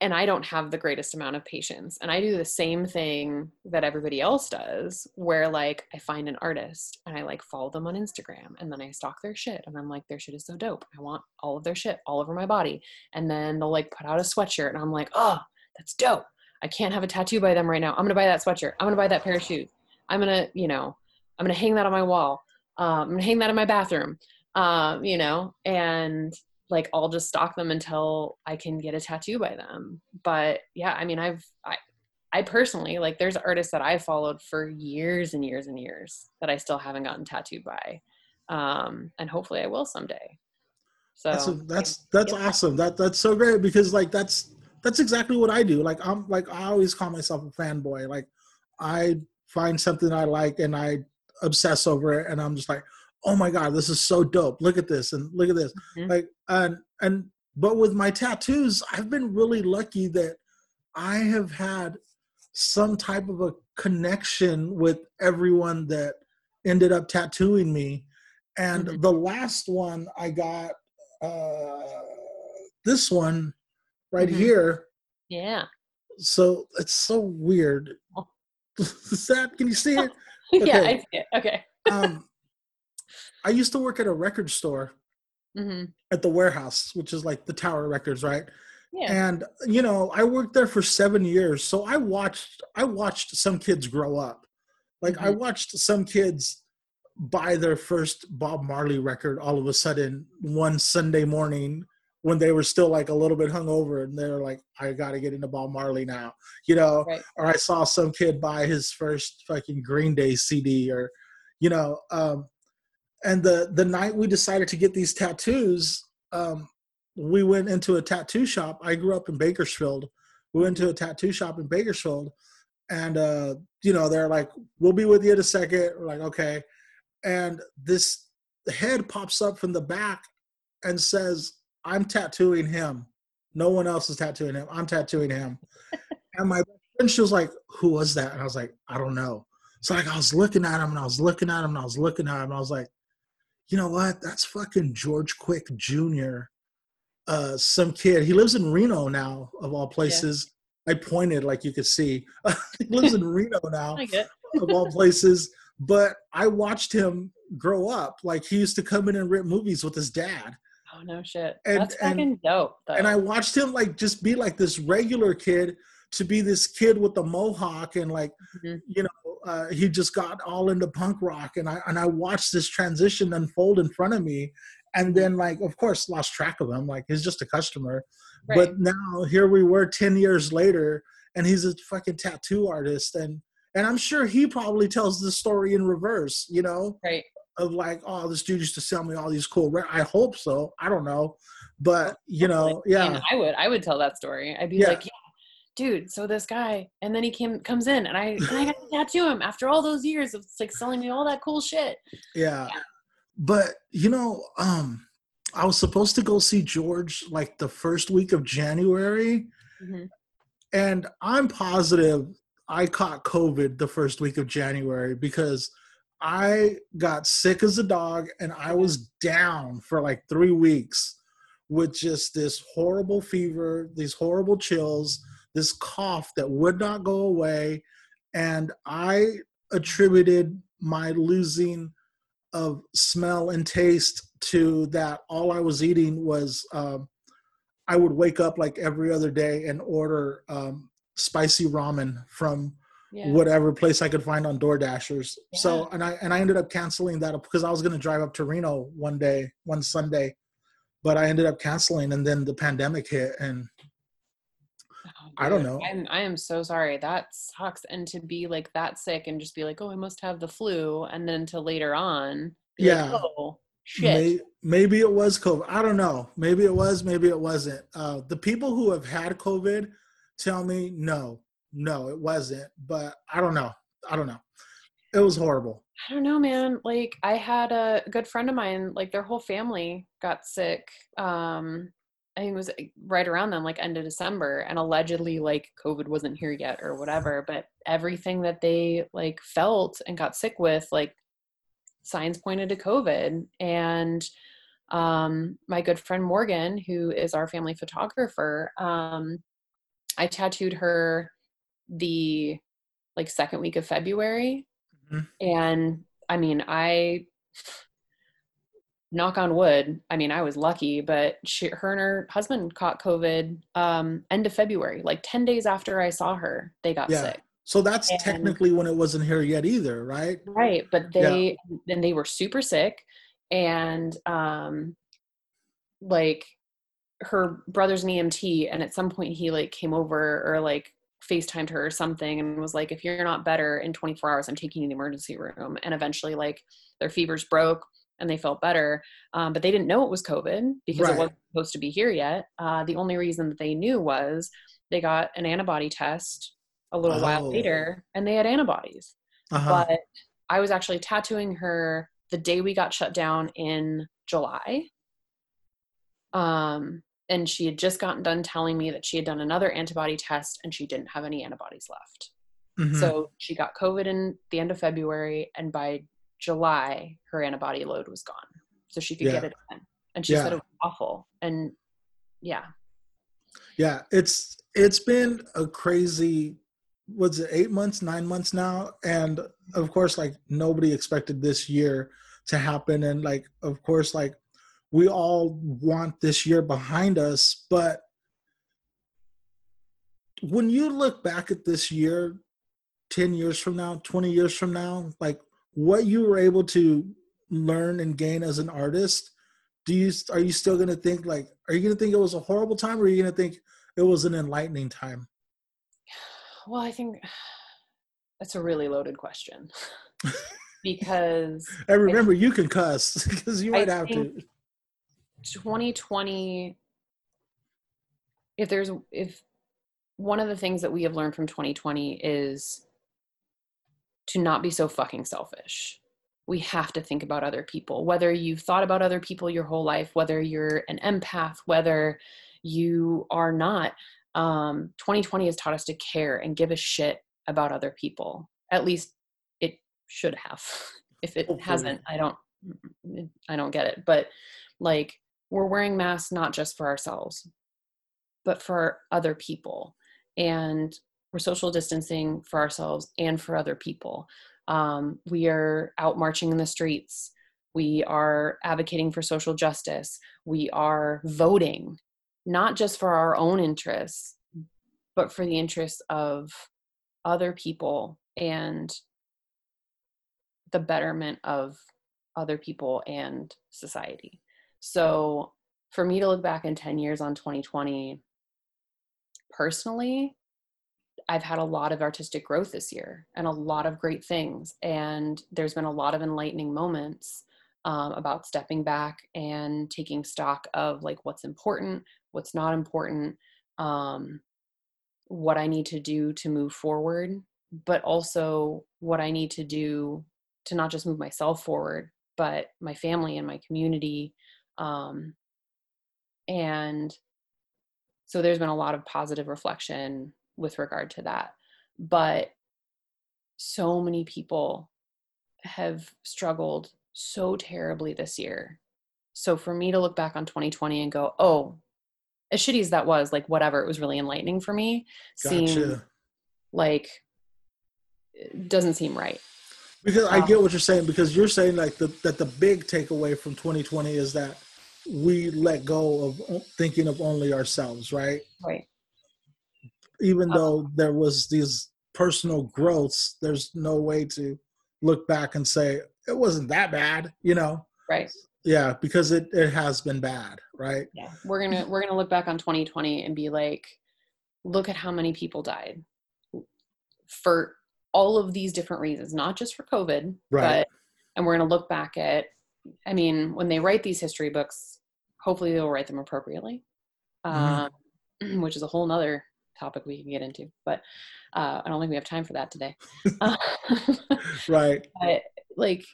and i don't have the greatest amount of patience and i do the same thing that everybody else does where like i find an artist and i like follow them on instagram and then i stalk their shit and i'm like their shit is so dope. I want all of their shit all over my body. And then they'll like put out a sweatshirt and i'm like oh that's dope. I can't have a tattoo by them right now. I'm gonna buy that sweatshirt. I'm gonna buy that pair of shoes. I'm gonna you know i'm gonna hang that on my wall. Um, i'm gonna hang that in my bathroom. Um, you know and like I'll just stalk them until I can get a tattoo by them. But yeah, I mean I've I I personally like there's artists that I've followed for years and years and years that I still haven't gotten tattooed by. Um and hopefully I will someday. So
that's a, that's that's
yeah.
awesome that that's so great because like that's that's exactly what i do like i'm like i always call myself a fanboy like i find something i like and i obsess over it and i'm just like oh my god this is so dope look at this and look at this
Mhm.
like and and but with my tattoos i've been really lucky that i have had some type of a connection with everyone that ended up tattooing me and
Mhm.
the last one i got uh this one right
Mhm.
here
yeah.
so it's so weird
Oh.
is that can you see it
yeah, I see it. Okay.
um i used to work at a record store
hmm
at the warehouse which is like the tower records right
Yeah.
and you know i worked there for seven years so i watched i watched some kids grow up like i
Mhm.
watched some kids buy their first bob marley record all of a sudden one sunday morning when they were still like a little bit hungover and they're like i gotta get into bob marley now you know
Right.
or i saw some kid buy his first fucking green day cd or you know um and the the night we decided to get these tattoos um we went into a tattoo shop. I grew up in bakersfield. We went to a tattoo shop in bakersfield. And uh you know they're like we'll be with you in a second. We're like okay. And this head pops up from the back and says i'm tattooing him. No one else is tattooing him. I'm tattooing him. And my friend she was like who was that? And i was like i don't know. So like i was looking at him and i was looking at him and i was looking at him and i was like you know what that's fucking george quick jr uh some kid he lives in reno now of all places I pointed like you could see. he lives in Reno now, of all places. But I watched him grow up. Like he used to come in and rent movies with his dad.
Oh no shit. And, That's fucking and, dope.
Though. And I watched him like just be like this regular kid to be this kid with the mohawk and like mm-hmm. you know uh, he just got all into punk rock and I and I watched this transition unfold in front of me and mm-hmm. then like of course lost track of him like he's just a customer Right. But now here we were 10 years later and he's a fucking tattoo artist and and I'm sure he probably tells the story in reverse, you know?
Right.
Of like, oh, this dude used to sell me all these cool. I hope so. I don't know, but you know, yeah. I
would, I would tell that story. I'd be yeah. like, yeah, dude. So this guy, and then he came, comes in, and I, and I got to tattoo him after all those years of like selling me all that cool shit.
Yeah. yeah. But you know, um, I was supposed to go see George like the first week of January. Mm-hmm. And I'm positive I caught COVID the first week of January because I got sick as a dog and I was down for like three weeks with just this horrible fever, these horrible chills, this cough that would not go away. And I attributed my losing of smell and taste to that all I was eating was um, I would wake up like every other day and order um, spicy ramen from yeah. whatever place I could find on DoorDashers. Yeah. So and I and I ended up canceling that because I was going to drive up to Reno one day, one Sunday, but I ended up canceling and then the pandemic hit and I don't know.
I'm I am so sorry. That sucks. And to be like that sick and just be like, oh, I must have the flu, and then to later on,
yeah. Like, oh, Shit. Maybe, maybe it was COVID. I don't know. Maybe it was. Maybe it wasn't. Uh, the people who have had COVID tell me no, no, it wasn't. But I don't know. I don't know. It was horrible.
I don't know, man. Like I had a good friend of mine. Like their whole family got sick. Um, I think it was right around then, like end of December, and allegedly like COVID wasn't here yet or whatever. But everything that they like felt and got sick with, like signs pointed to COVID. And um, my good friend Morgan, who is our family photographer, um, I tattooed her the like second week of February. Mm-hmm. And I mean, I knock on wood. I mean, I was lucky, but she, her and her husband caught COVID um, end of February, like 10 days after I saw her, they got yeah. sick.
So that's and, technically when it wasn't here yet either, right?
Right, but they yeah. then they were super sick and um like her brother's an EMT and at some point he like came over or like FaceTimed her or something and was like, if you're not better in 24 hours, I'm taking you to the emergency room. And eventually like their fevers broke and they felt better. Um, but they didn't know it was COVID because right. it wasn't supposed to be here yet. Uh, the only reason that they knew was they got an antibody test a little oh. while later and they had antibodies. Uh-huh. But I was actually tattooing her the day we got shut down in July. Um, and she had just gotten done telling me that she had done another antibody test and she didn't have any antibodies left. Mm-hmm. So she got COVID in the end of February, and by July, her antibody load was gone. So she could yeah. get it again. And she yeah. said it was awful. And yeah.
Yeah, it's it's been a crazy was it eight months, nine months now? And of course, like nobody expected this year to happen. And like, of course, like we all want this year behind us. But when you look back at this year, 10 years from now, 20 years from now, like what you were able to learn and gain as an artist, do you are you still gonna think like are you gonna think it was a horrible time or are you gonna think it was an enlightening time?
well, I think that's a really loaded question. because
and remember you can cuss because you might
I
have to
2020 if there's if one of the things that we have learned from 2020 is to not be so fucking selfish. We have to think about other people. Whether you've thought about other people your whole life whether you're an empath whether you are not um, 2020 has taught us to care and give a shit about other people. At least it should have. If it
Hopefully.
hasn't i don't i don't get it. But like we're wearing masks not just for ourselves but for other people. And we're social distancing for ourselves and for other people. Um, we are out marching in the streets. We are advocating for social justice. We are voting not just for our own interests but for the interests of other people and the betterment of other people and society. So for me to look back in 10 years on 2020 personally I've had a lot of artistic growth this year and a lot of great things. And there's been a lot of enlightening moments um, about stepping back and taking stock of like what's important, what's not important, um, what I need to do to move forward, but also what I need to do to not just move myself forward, but my family and my community. Um, and so there's been a lot of positive reflection with regard to that. But so many people have struggled so terribly this year. So for me to look back on 2020 and go, oh, as shitty as that was, like whatever, it was really enlightening for me. Seeing
gotcha
like it doesn't seem right.
because i
Um,
get what you're saying because you're saying like the, that the big takeaway from 2020 is that we let go of thinking of only ourselves right
Right.
Even though there was these personal growths there's no way to look back and say it wasn't that bad you know
Right.
yeah because it, it has been bad right
Yeah. We're gonna we're gonna look back on 2020 and be like, look at how many people died for all of these different reasons, not just for COVID,
Right.
but and we're gonna look back at I mean, when they write these history books, hopefully they'll write them appropriately.
Mhm.
Um, which is a whole nother topic we can get into, but uh, I don't think we have time for that today.
Right.
But like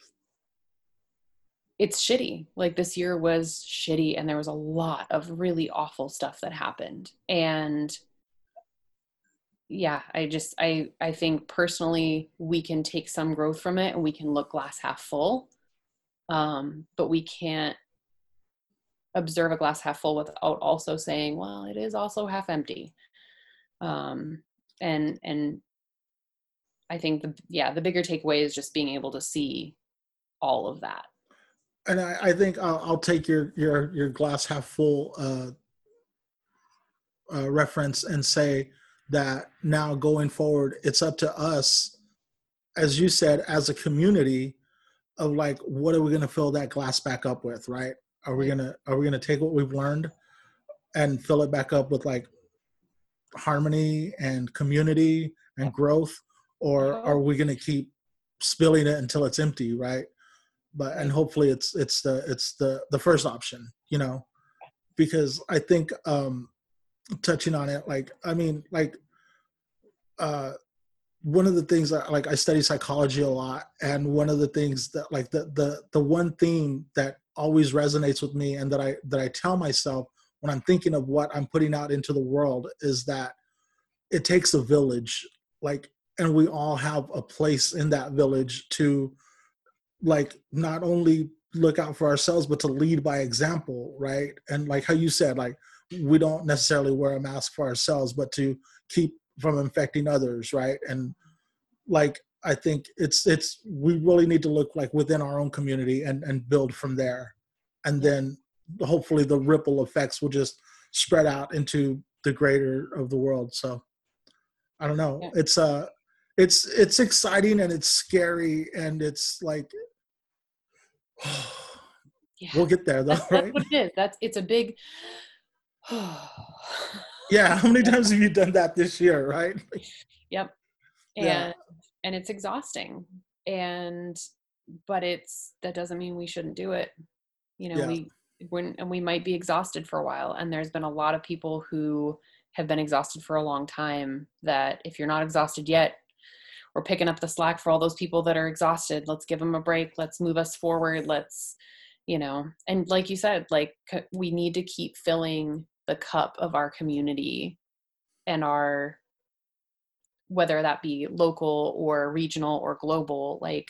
it's shitty. Like this year was shitty and there was a lot of really awful stuff that happened. And yeah i just i i think personally we can take some growth from it and we can look glass half full. Um but we can't observe a glass half full without also saying well it is also half empty um and and i think the yeah the bigger takeaway is just being able to see all of that
and I, I think I'll, I'll take your your your glass half full uh, uh, reference and say that now going forward, it's up to us, as you said, as a community, of like, what are we going to fill that glass back up with, right? Are we gonna are we gonna take what we've learned and fill it back up with like harmony and community and growth, or are we gonna keep spilling it until it's empty, right? but and hopefully it's it's the it's the the first option you know? Because i think um touching on it like i mean like uh one of the things that like i study psychology a lot and one of the things that like the the the one theme that always resonates with me and that i that i tell myself when i'm thinking of what i'm putting out into the world is that it takes a village like and we all have a place in that village to like not only look out for ourselves but to lead by example right? And like how you said like we don't necessarily wear a mask for ourselves but to keep from infecting others right? And like i think it's it's we really need to look like within our own community and and build from there. And then hopefully the ripple effects will just spread out into the greater of the world so i don't know
Yeah.
it's uh it's it's exciting and it's scary and it's like
yeah
we'll get there though
that's, that's what it is that's it's a big
yeah how many times have you done that this year right
Yep. And
Yeah.
and it's exhausting. And but it's that doesn't mean we shouldn't do it you know
Yeah.
we when and we might be exhausted for a while. And there's been a lot of people who have been exhausted for a long time that if you're not exhausted yet we're picking up the slack for all those people that are exhausted. Let's give them a break. Let's move us forward. Let's you know and like you said like we need to keep filling the cup of our community and our whether that be local or regional or global like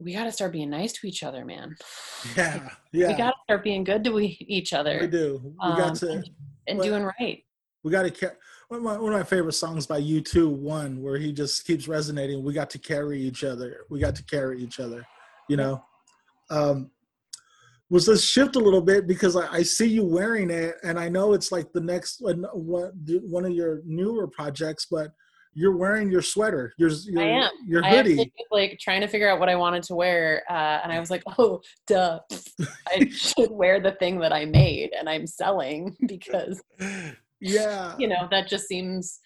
we got to start being nice to each other man
Yeah, yeah.
we got to start being good to we, each other
we do. We
um,
got to.
and, and
well-
doing right
We got to. Ca- one of, my, one of my favorite songs by U2, one where he just keeps resonating. We got to carry each other. We got to carry each other. You know. Um, was this shift a little bit because I, I see you wearing it, and I know it's like the next one, one of your newer projects, but you're wearing your sweater, your your,
am.
your
I actually
hoodie.
like trying to figure out what I wanted to wear, uh, and I was like, "Oh, duh! I should wear the thing that I made and I'm selling because
yeah.
you know that just seems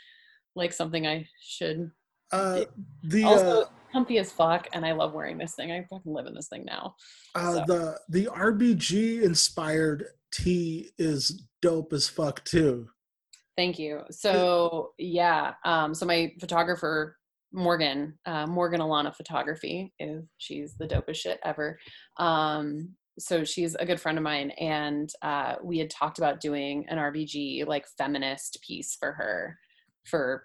like something I should."
Uh, the
Also,
uh,
comfy as fuck, and I love wearing this thing. I fucking live in this thing now.
uh,
so.
the the RBG inspired tee is dope as fuck too.
Thank you. So yeah, um, so my photographer Morgan, uh, Morgan Alana Photography, is she's the dopest shit ever. Um, so she's a good friend of mine, and uh, we had talked about doing an RBG like feminist piece for her for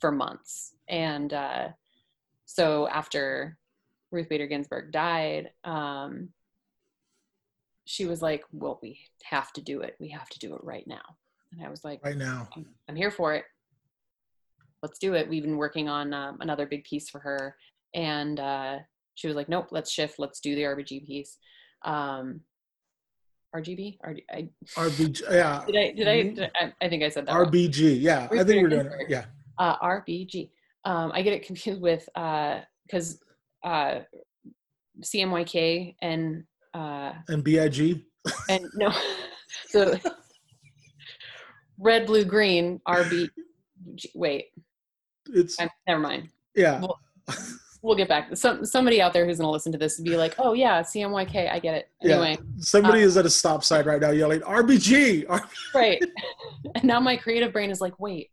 for months, and uh, so after Ruth Bader Ginsburg died, um, she was like, "Well, we have to do it. We have to do it right now." And I was like,
Right now,
I'm, I'm here for it. Let's do it. We've been working on um, another big piece for her. And uh, she was like, nope, let's shift. Let's do the RBG piece. Um, RGB? RG, I,
RBG, yeah,
did I, did I,
Mhm.
did I, I think I said that. wrong.
RBG, yeah. I think we're doing it. Yeah,
Uh, RBG. Um, I get it confused with, because uh, CMYK and, uh,
and BIG.
and no, so red, blue, green, RB, wait,
It's
I'm, never mind.
yeah,
well, We'll get back. Some somebody out there who's gonna listen to this and be like, "Oh yeah, CMYK, I get it." Anyway,
yeah. Somebody
um,
is at a stop sign right now yelling RBG. R-
right. and now my creative brain is like, "Wait,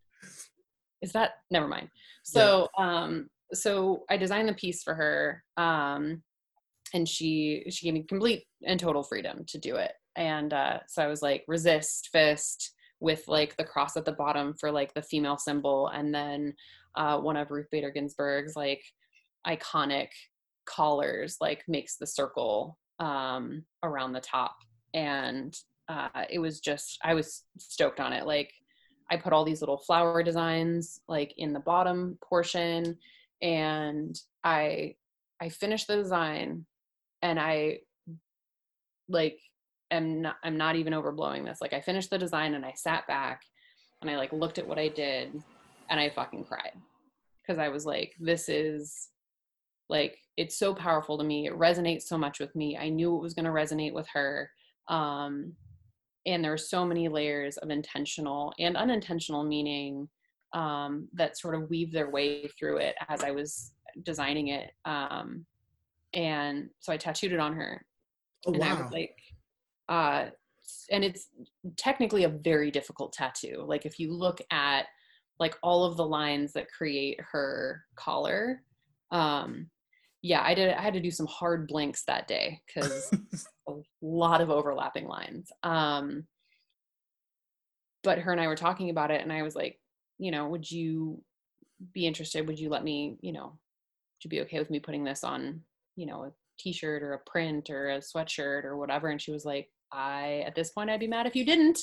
is that?" Never mind. So, um, so I designed the piece for her, um, and she she gave me complete and total freedom to do it. And uh, so I was like, resist fist with like the cross at the bottom for like the female symbol, and then uh, one of Ruth Bader Ginsburg's like iconic collars like makes the circle um, around the top. And uh, it was just i was stoked on it. Like i put all these little flower designs like in the bottom portion and i i finished the design and i like am not i'm not even overblowing this. Like i finished the design and i sat back and i like looked at what i did and i fucking cried. Because i was like this is like it's so powerful to me. It resonates so much with me. I knew it was going to resonate with her. Um and there are so many layers of intentional and unintentional meaning um that sort of weave their way through it as i was designing it. Um and so i tattooed it on her.
Oh
and i was like uh and it's technically a very difficult tattoo. Like if you look at like all of the lines that create her collar um yeah i did i had to do some hard blinks that day because a lot of overlapping lines. Um but her and i were talking about it and i was like you know would you be interested? Would you let me you know would you be okay with me putting this on you know t-shirt or a print or a sweatshirt or whatever and she was like i at this point i'd be mad if you didn't.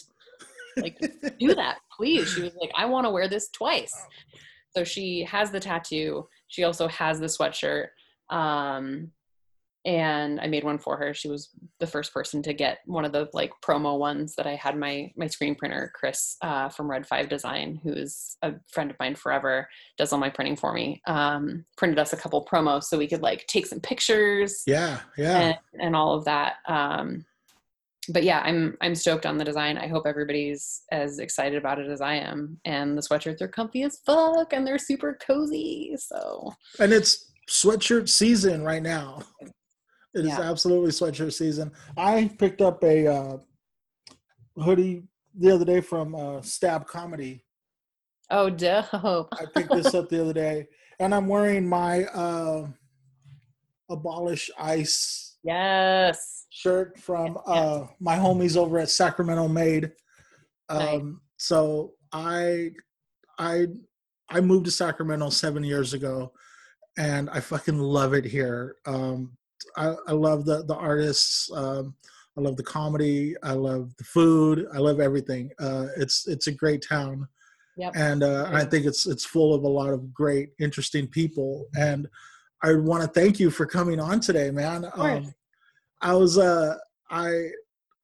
Like do that please. She was like i want to wear this twice. So she has the tattoo. She also has the sweatshirt. Um and i made one for her she was the first person to get one of the like promo ones that i had my my screen printer chris uh, from red 5 design who's a friend of mine forever does all my printing for me um printed us a couple promos so we could like take some pictures
yeah, yeah.
and, and all of that. Um, but yeah, I'm I'm stoked on the design. I hope everybody's as excited about it as I am. And the sweatshirts are comfy as fuck, and they're super cozy. So
and it's sweatshirt season right now. It is
Yeah.
absolutely sweatshirt season. I picked up a uh, hoodie the other day from uh, Stab Comedy.
Oh, dope.
I picked this up the other day, and I'm wearing my uh, Abolish Ice
Yes.
shirt from uh, my homies over at Sacramento Made. Um,
Nice.
So I, I, I moved to Sacramento seven years ago, and I fucking love it here. Um, I, I love the the artists. Um, I love the comedy. I love the food. I love everything. Uh, it's it's a great town
Yep.
and uh, I think it's it's full of a lot of great, interesting people. And I want to thank you for coming on today, man. Um, I was uh, I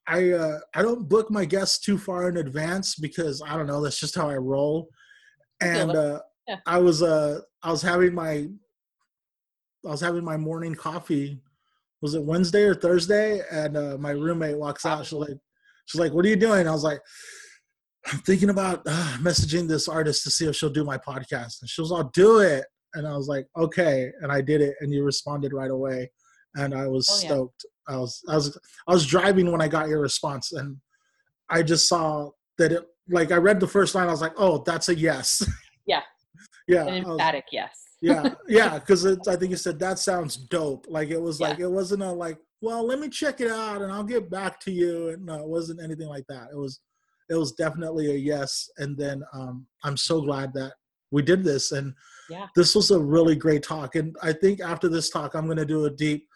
I uh, I don't book my guests too far in advance because I don't know. That's just how I roll. And uh,
Yeah.
I was uh, I was having my I was having my morning coffee. Was it Wednesday or Thursday? And uh, my roommate walks out. She's like, she's like, "What are you doing?" I was like, I'm thinking about uh, messaging this artist to see if she'll do my podcast. And she was, I'll do it. And I was like, okay. And I did it. And you responded right away. And I was
Oh, yeah.
stoked. I was, I was, I was driving when I got your response. And I just saw that it, like, I read the first line. I was like, oh, that's a yes.
Yeah.
yeah.
An
I was-
emphatic yes.
Yeah. Yeah. Cause I think you said that sounds dope. Like it was
Yeah.
like, it wasn't a like, well, let me check it out and I'll get back to you. And no, it wasn't anything like that. It was, it was definitely a yes. And then um, I'm so glad that we did this. And
Yeah.
this was a really great talk. And I think after this talk, I'm going to do a deep.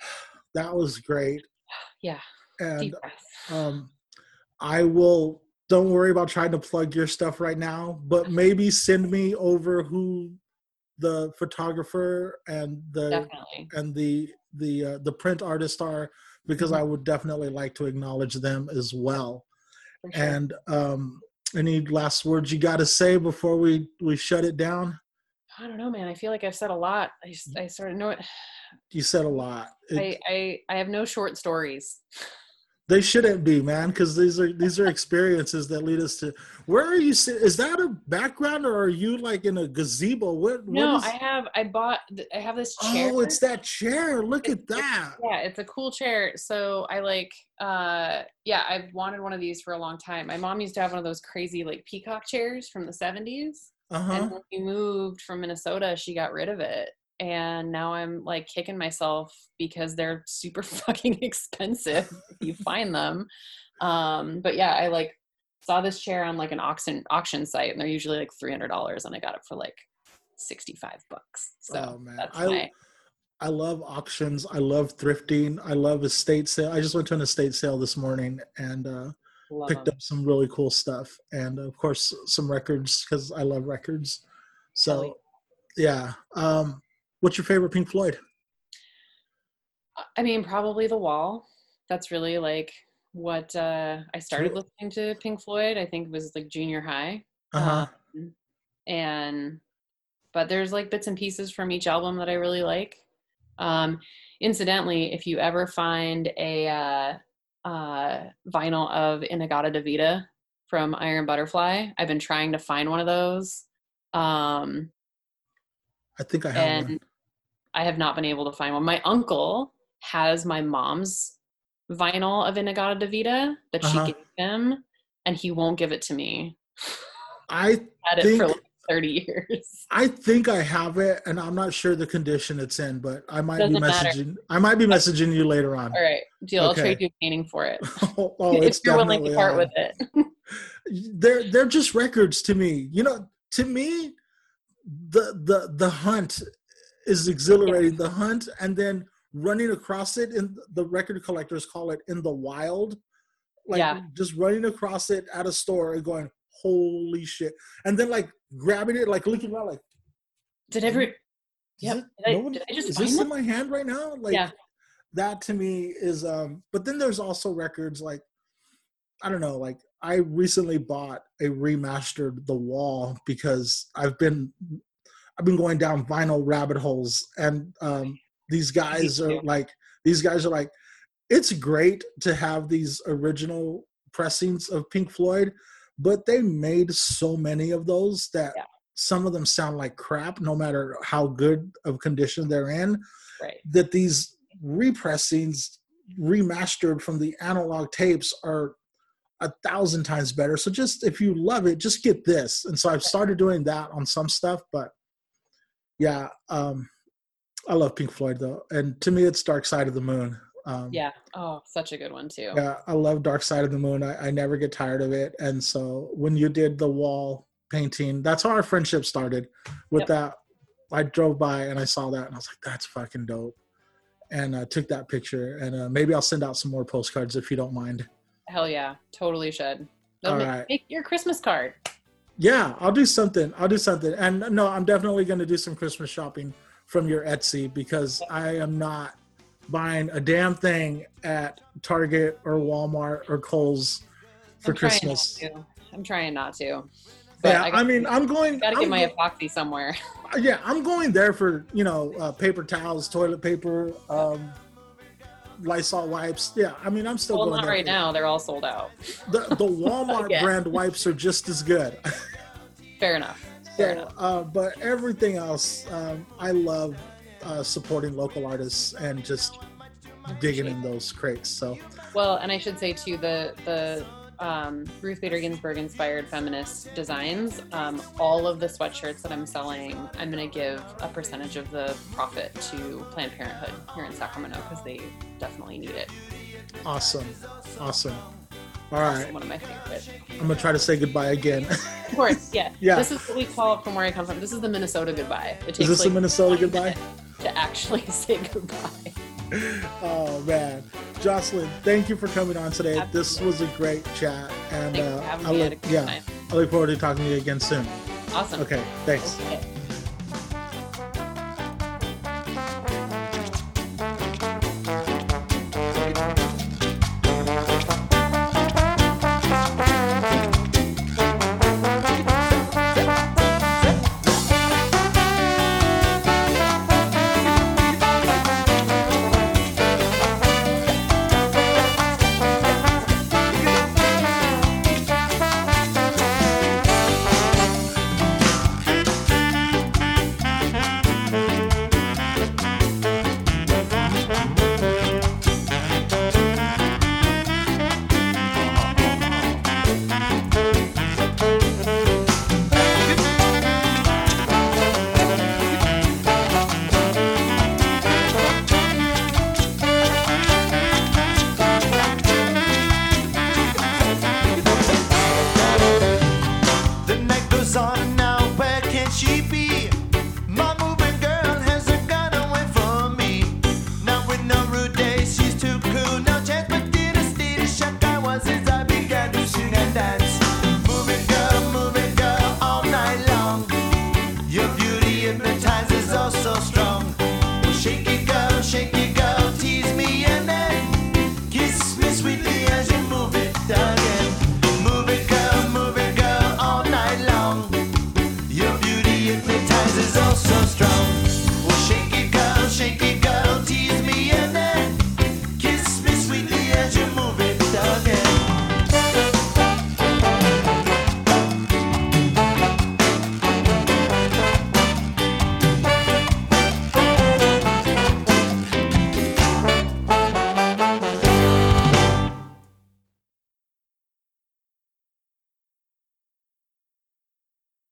That was great.
Yeah.
And um, I will. Don't worry about trying to plug your stuff right now, but maybe send me over who the photographer and the
Definitely.
and the the uh, the print artist are because
Mhm.
I would definitely like to acknowledge them as well.
Sure.
And um, any last words you got to say before we we shut it down?
I don't know, man. I feel like I've said a lot. I just, I sort of know it.
You said a lot. It-
I, I, I have no short stories.
they shouldn't be, man, because these are these are experiences that lead us to. Where are you? Is that a background, or are you like in a gazebo? What? what
No,
is-
I have, I bought, I have this chair.
Oh, it's that chair. Look at
It's-
that.
Yeah, it's a cool chair. So I like, uh, yeah, I've wanted one of these for a long time. My mom used to have one of those crazy like peacock chairs from the 70s.
Uh huh.
And when we moved from Minnesota, she got rid of it. And now I'm like kicking myself because they're super fucking expensive if you find them. Um, but yeah, I like saw this chair on like an auction auction site and they're usually like $300 and I got it for like 65 bucks. So
Oh, man.
that's
I-
my,
I love auctions. I love thrifting. I love estate sale. I just went to an estate sale this morning and uh,
love
picked
'em.
up some really cool stuff, and of course some records because I love records. So, yeah. Um, what's your favorite Pink Floyd?
I mean, probably The Wall. That's really like what uh, I started
Cool.
listening to Pink Floyd. I think it was like junior high.
Uh huh.
Um, and but there's like bits and pieces from each album that I really like. Um, incidentally, if you ever find a uh, uh, vinyl of In-A-Gadda-Da-Vida from Iron Butterfly, I've been trying to find one of those. Um,
I think I have
and
one.
I have not been able to find one. My uncle has my mom's vinyl of In-A-Gadda-Da-Vida that
Uh-huh.
she gave him, and he won't give it to me.
I
Had it for like 30 years.
I think I have it, and I'm not sure the condition it's in, but I might be
Doesn't matter.
messaging. I might be messaging you later on.
All right, deal. I'll trade you a painting for it
oh, oh,
if you're willing to part
on.
with it.
they're they're just records to me. You know, to me, the the the hunt is exhilarating. The hunt and then running across it, and the record collectors call it in the wild. Like
Yeah.
just running across it at a store and going, "Holy shit!" And then like grabbing it, like looking around, like,
Did ever?
Yeah.
Did I-
no one-
did I just
is this
that?
in my hand right now? Like
Yeah.
that to me is um but then there's also records like I don't know, like I recently bought a remastered The Wall because I've been I've been going down vinyl rabbit holes and um these guys are like these guys are like it's great to have these original pressings of Pink Floyd, but they made so many of those that
Yeah.
some of them sound like crap, no matter how good of condition they're in.
Right.
That these repressings remastered from the analog tapes are a thousand times better. So just if you love it, just get this. And so I've started doing that on some stuff, but yeah, um, I love Pink Floyd though, and to me, it's Dark Side of the Moon. Um,
Yeah. Oh, such a good one too.
yeah, I love Dark Side of the Moon. I, I never get tired of it. And so when you did the wall painting, that's how our friendship started. With
Yep.
that, I drove by and I saw that, and I was like, "That's fucking dope." And I took that picture, and uh, maybe I'll send out some more postcards if you don't mind.
Hell yeah. Totally should.
All
make,
right.
make your Christmas card.
Yeah, I'll do something. I'll do something. And no, I'm definitely going to do some Christmas shopping from your Etsy because I am not buying a damn thing at Target or Walmart or Kohl's for
I'm trying not
Christmas.
to. I'm trying not to. But
Yeah,
I,
I,
gotta-
mean, I'm going.
gotta
I'm
get my epoxy somewhere.
yeah, I'm going there for you know uh, paper towels, toilet paper, um, Lysol wipes. Yeah, I mean, I'm still
well,
going
not right now. They're all sold out.
The the Walmart brand wipes are just as good.
Fair enough. Fair
So,
enough.
uh, but everything else, um, I love uh, supporting local artists and just digging in those crates. So
Well, and I should say too the the um, Ruth Bader Ginsburg inspired feminist designs. Um, all of the sweatshirts that I'm selling, I'm going to give a percentage of the profit to Planned Parenthood here in Sacramento because they definitely need it.
awesome, awesome. All right,
one of my favorite.
I'm gonna try to say goodbye again.
Of course, yeah.
Yeah.
This is what we call it from where I come from. This is the Minnesota goodbye. It
Is
takes
this
like
a Minnesota goodbye?
minute to actually say goodbye.
Oh man, Jocelyn, thank you for coming on today. This was a great chat, and uh, I
me. I had a
look, yeah,
time.
I look forward to talking to you again soon.
Awesome.
Okay, thanks.
Okay.